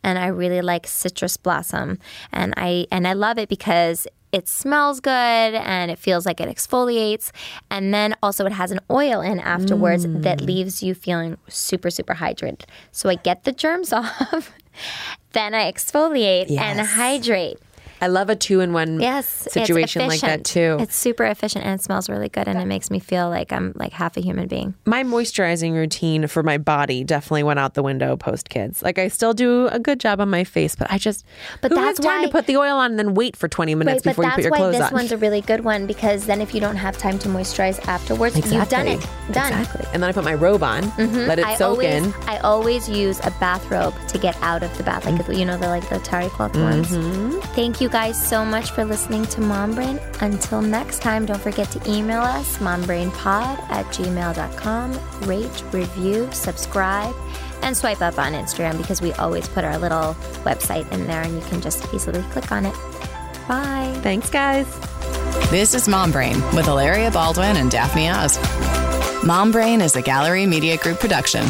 and I really like citrus blossom, and I and I love it because it smells good and it feels like it exfoliates, and then also it has an oil in afterwards that mm. leaves you feeling super super hydrated. So I get the germs (laughs) off. Then I exfoliate and hydrate. I love a two in one Yes, situation like that too. It's super efficient and it smells really good, and it makes me feel like I'm like half a human being. my moisturizing routine for my body definitely went out the window post kids. Like I still do a good job on my face, but I just But who that's has time to why- put the oil on and then wait for 20 minutes Right, before you put your why clothes this one's a really good one because then if you don't have time to moisturize afterwards, you've done it. Done. Exactly. And then I put my robe on, let it I soak always, in. I always use a bathrobe to get out of the bath, like Mm. you know the like the terry cloth ones. Mm-hmm. Thank you guys so much for listening to Mom Brain. Until next time, don't forget to email us mombrainpod at gmail.com. Rate, review, subscribe, and swipe up on Instagram because we always put our little website in there, and you can just easily click on it. Bye. Thanks, guys. This is Mom Brain with Hilaria Baldwin and Daphne Oz. Mom Brain is a Gallery Media Group production.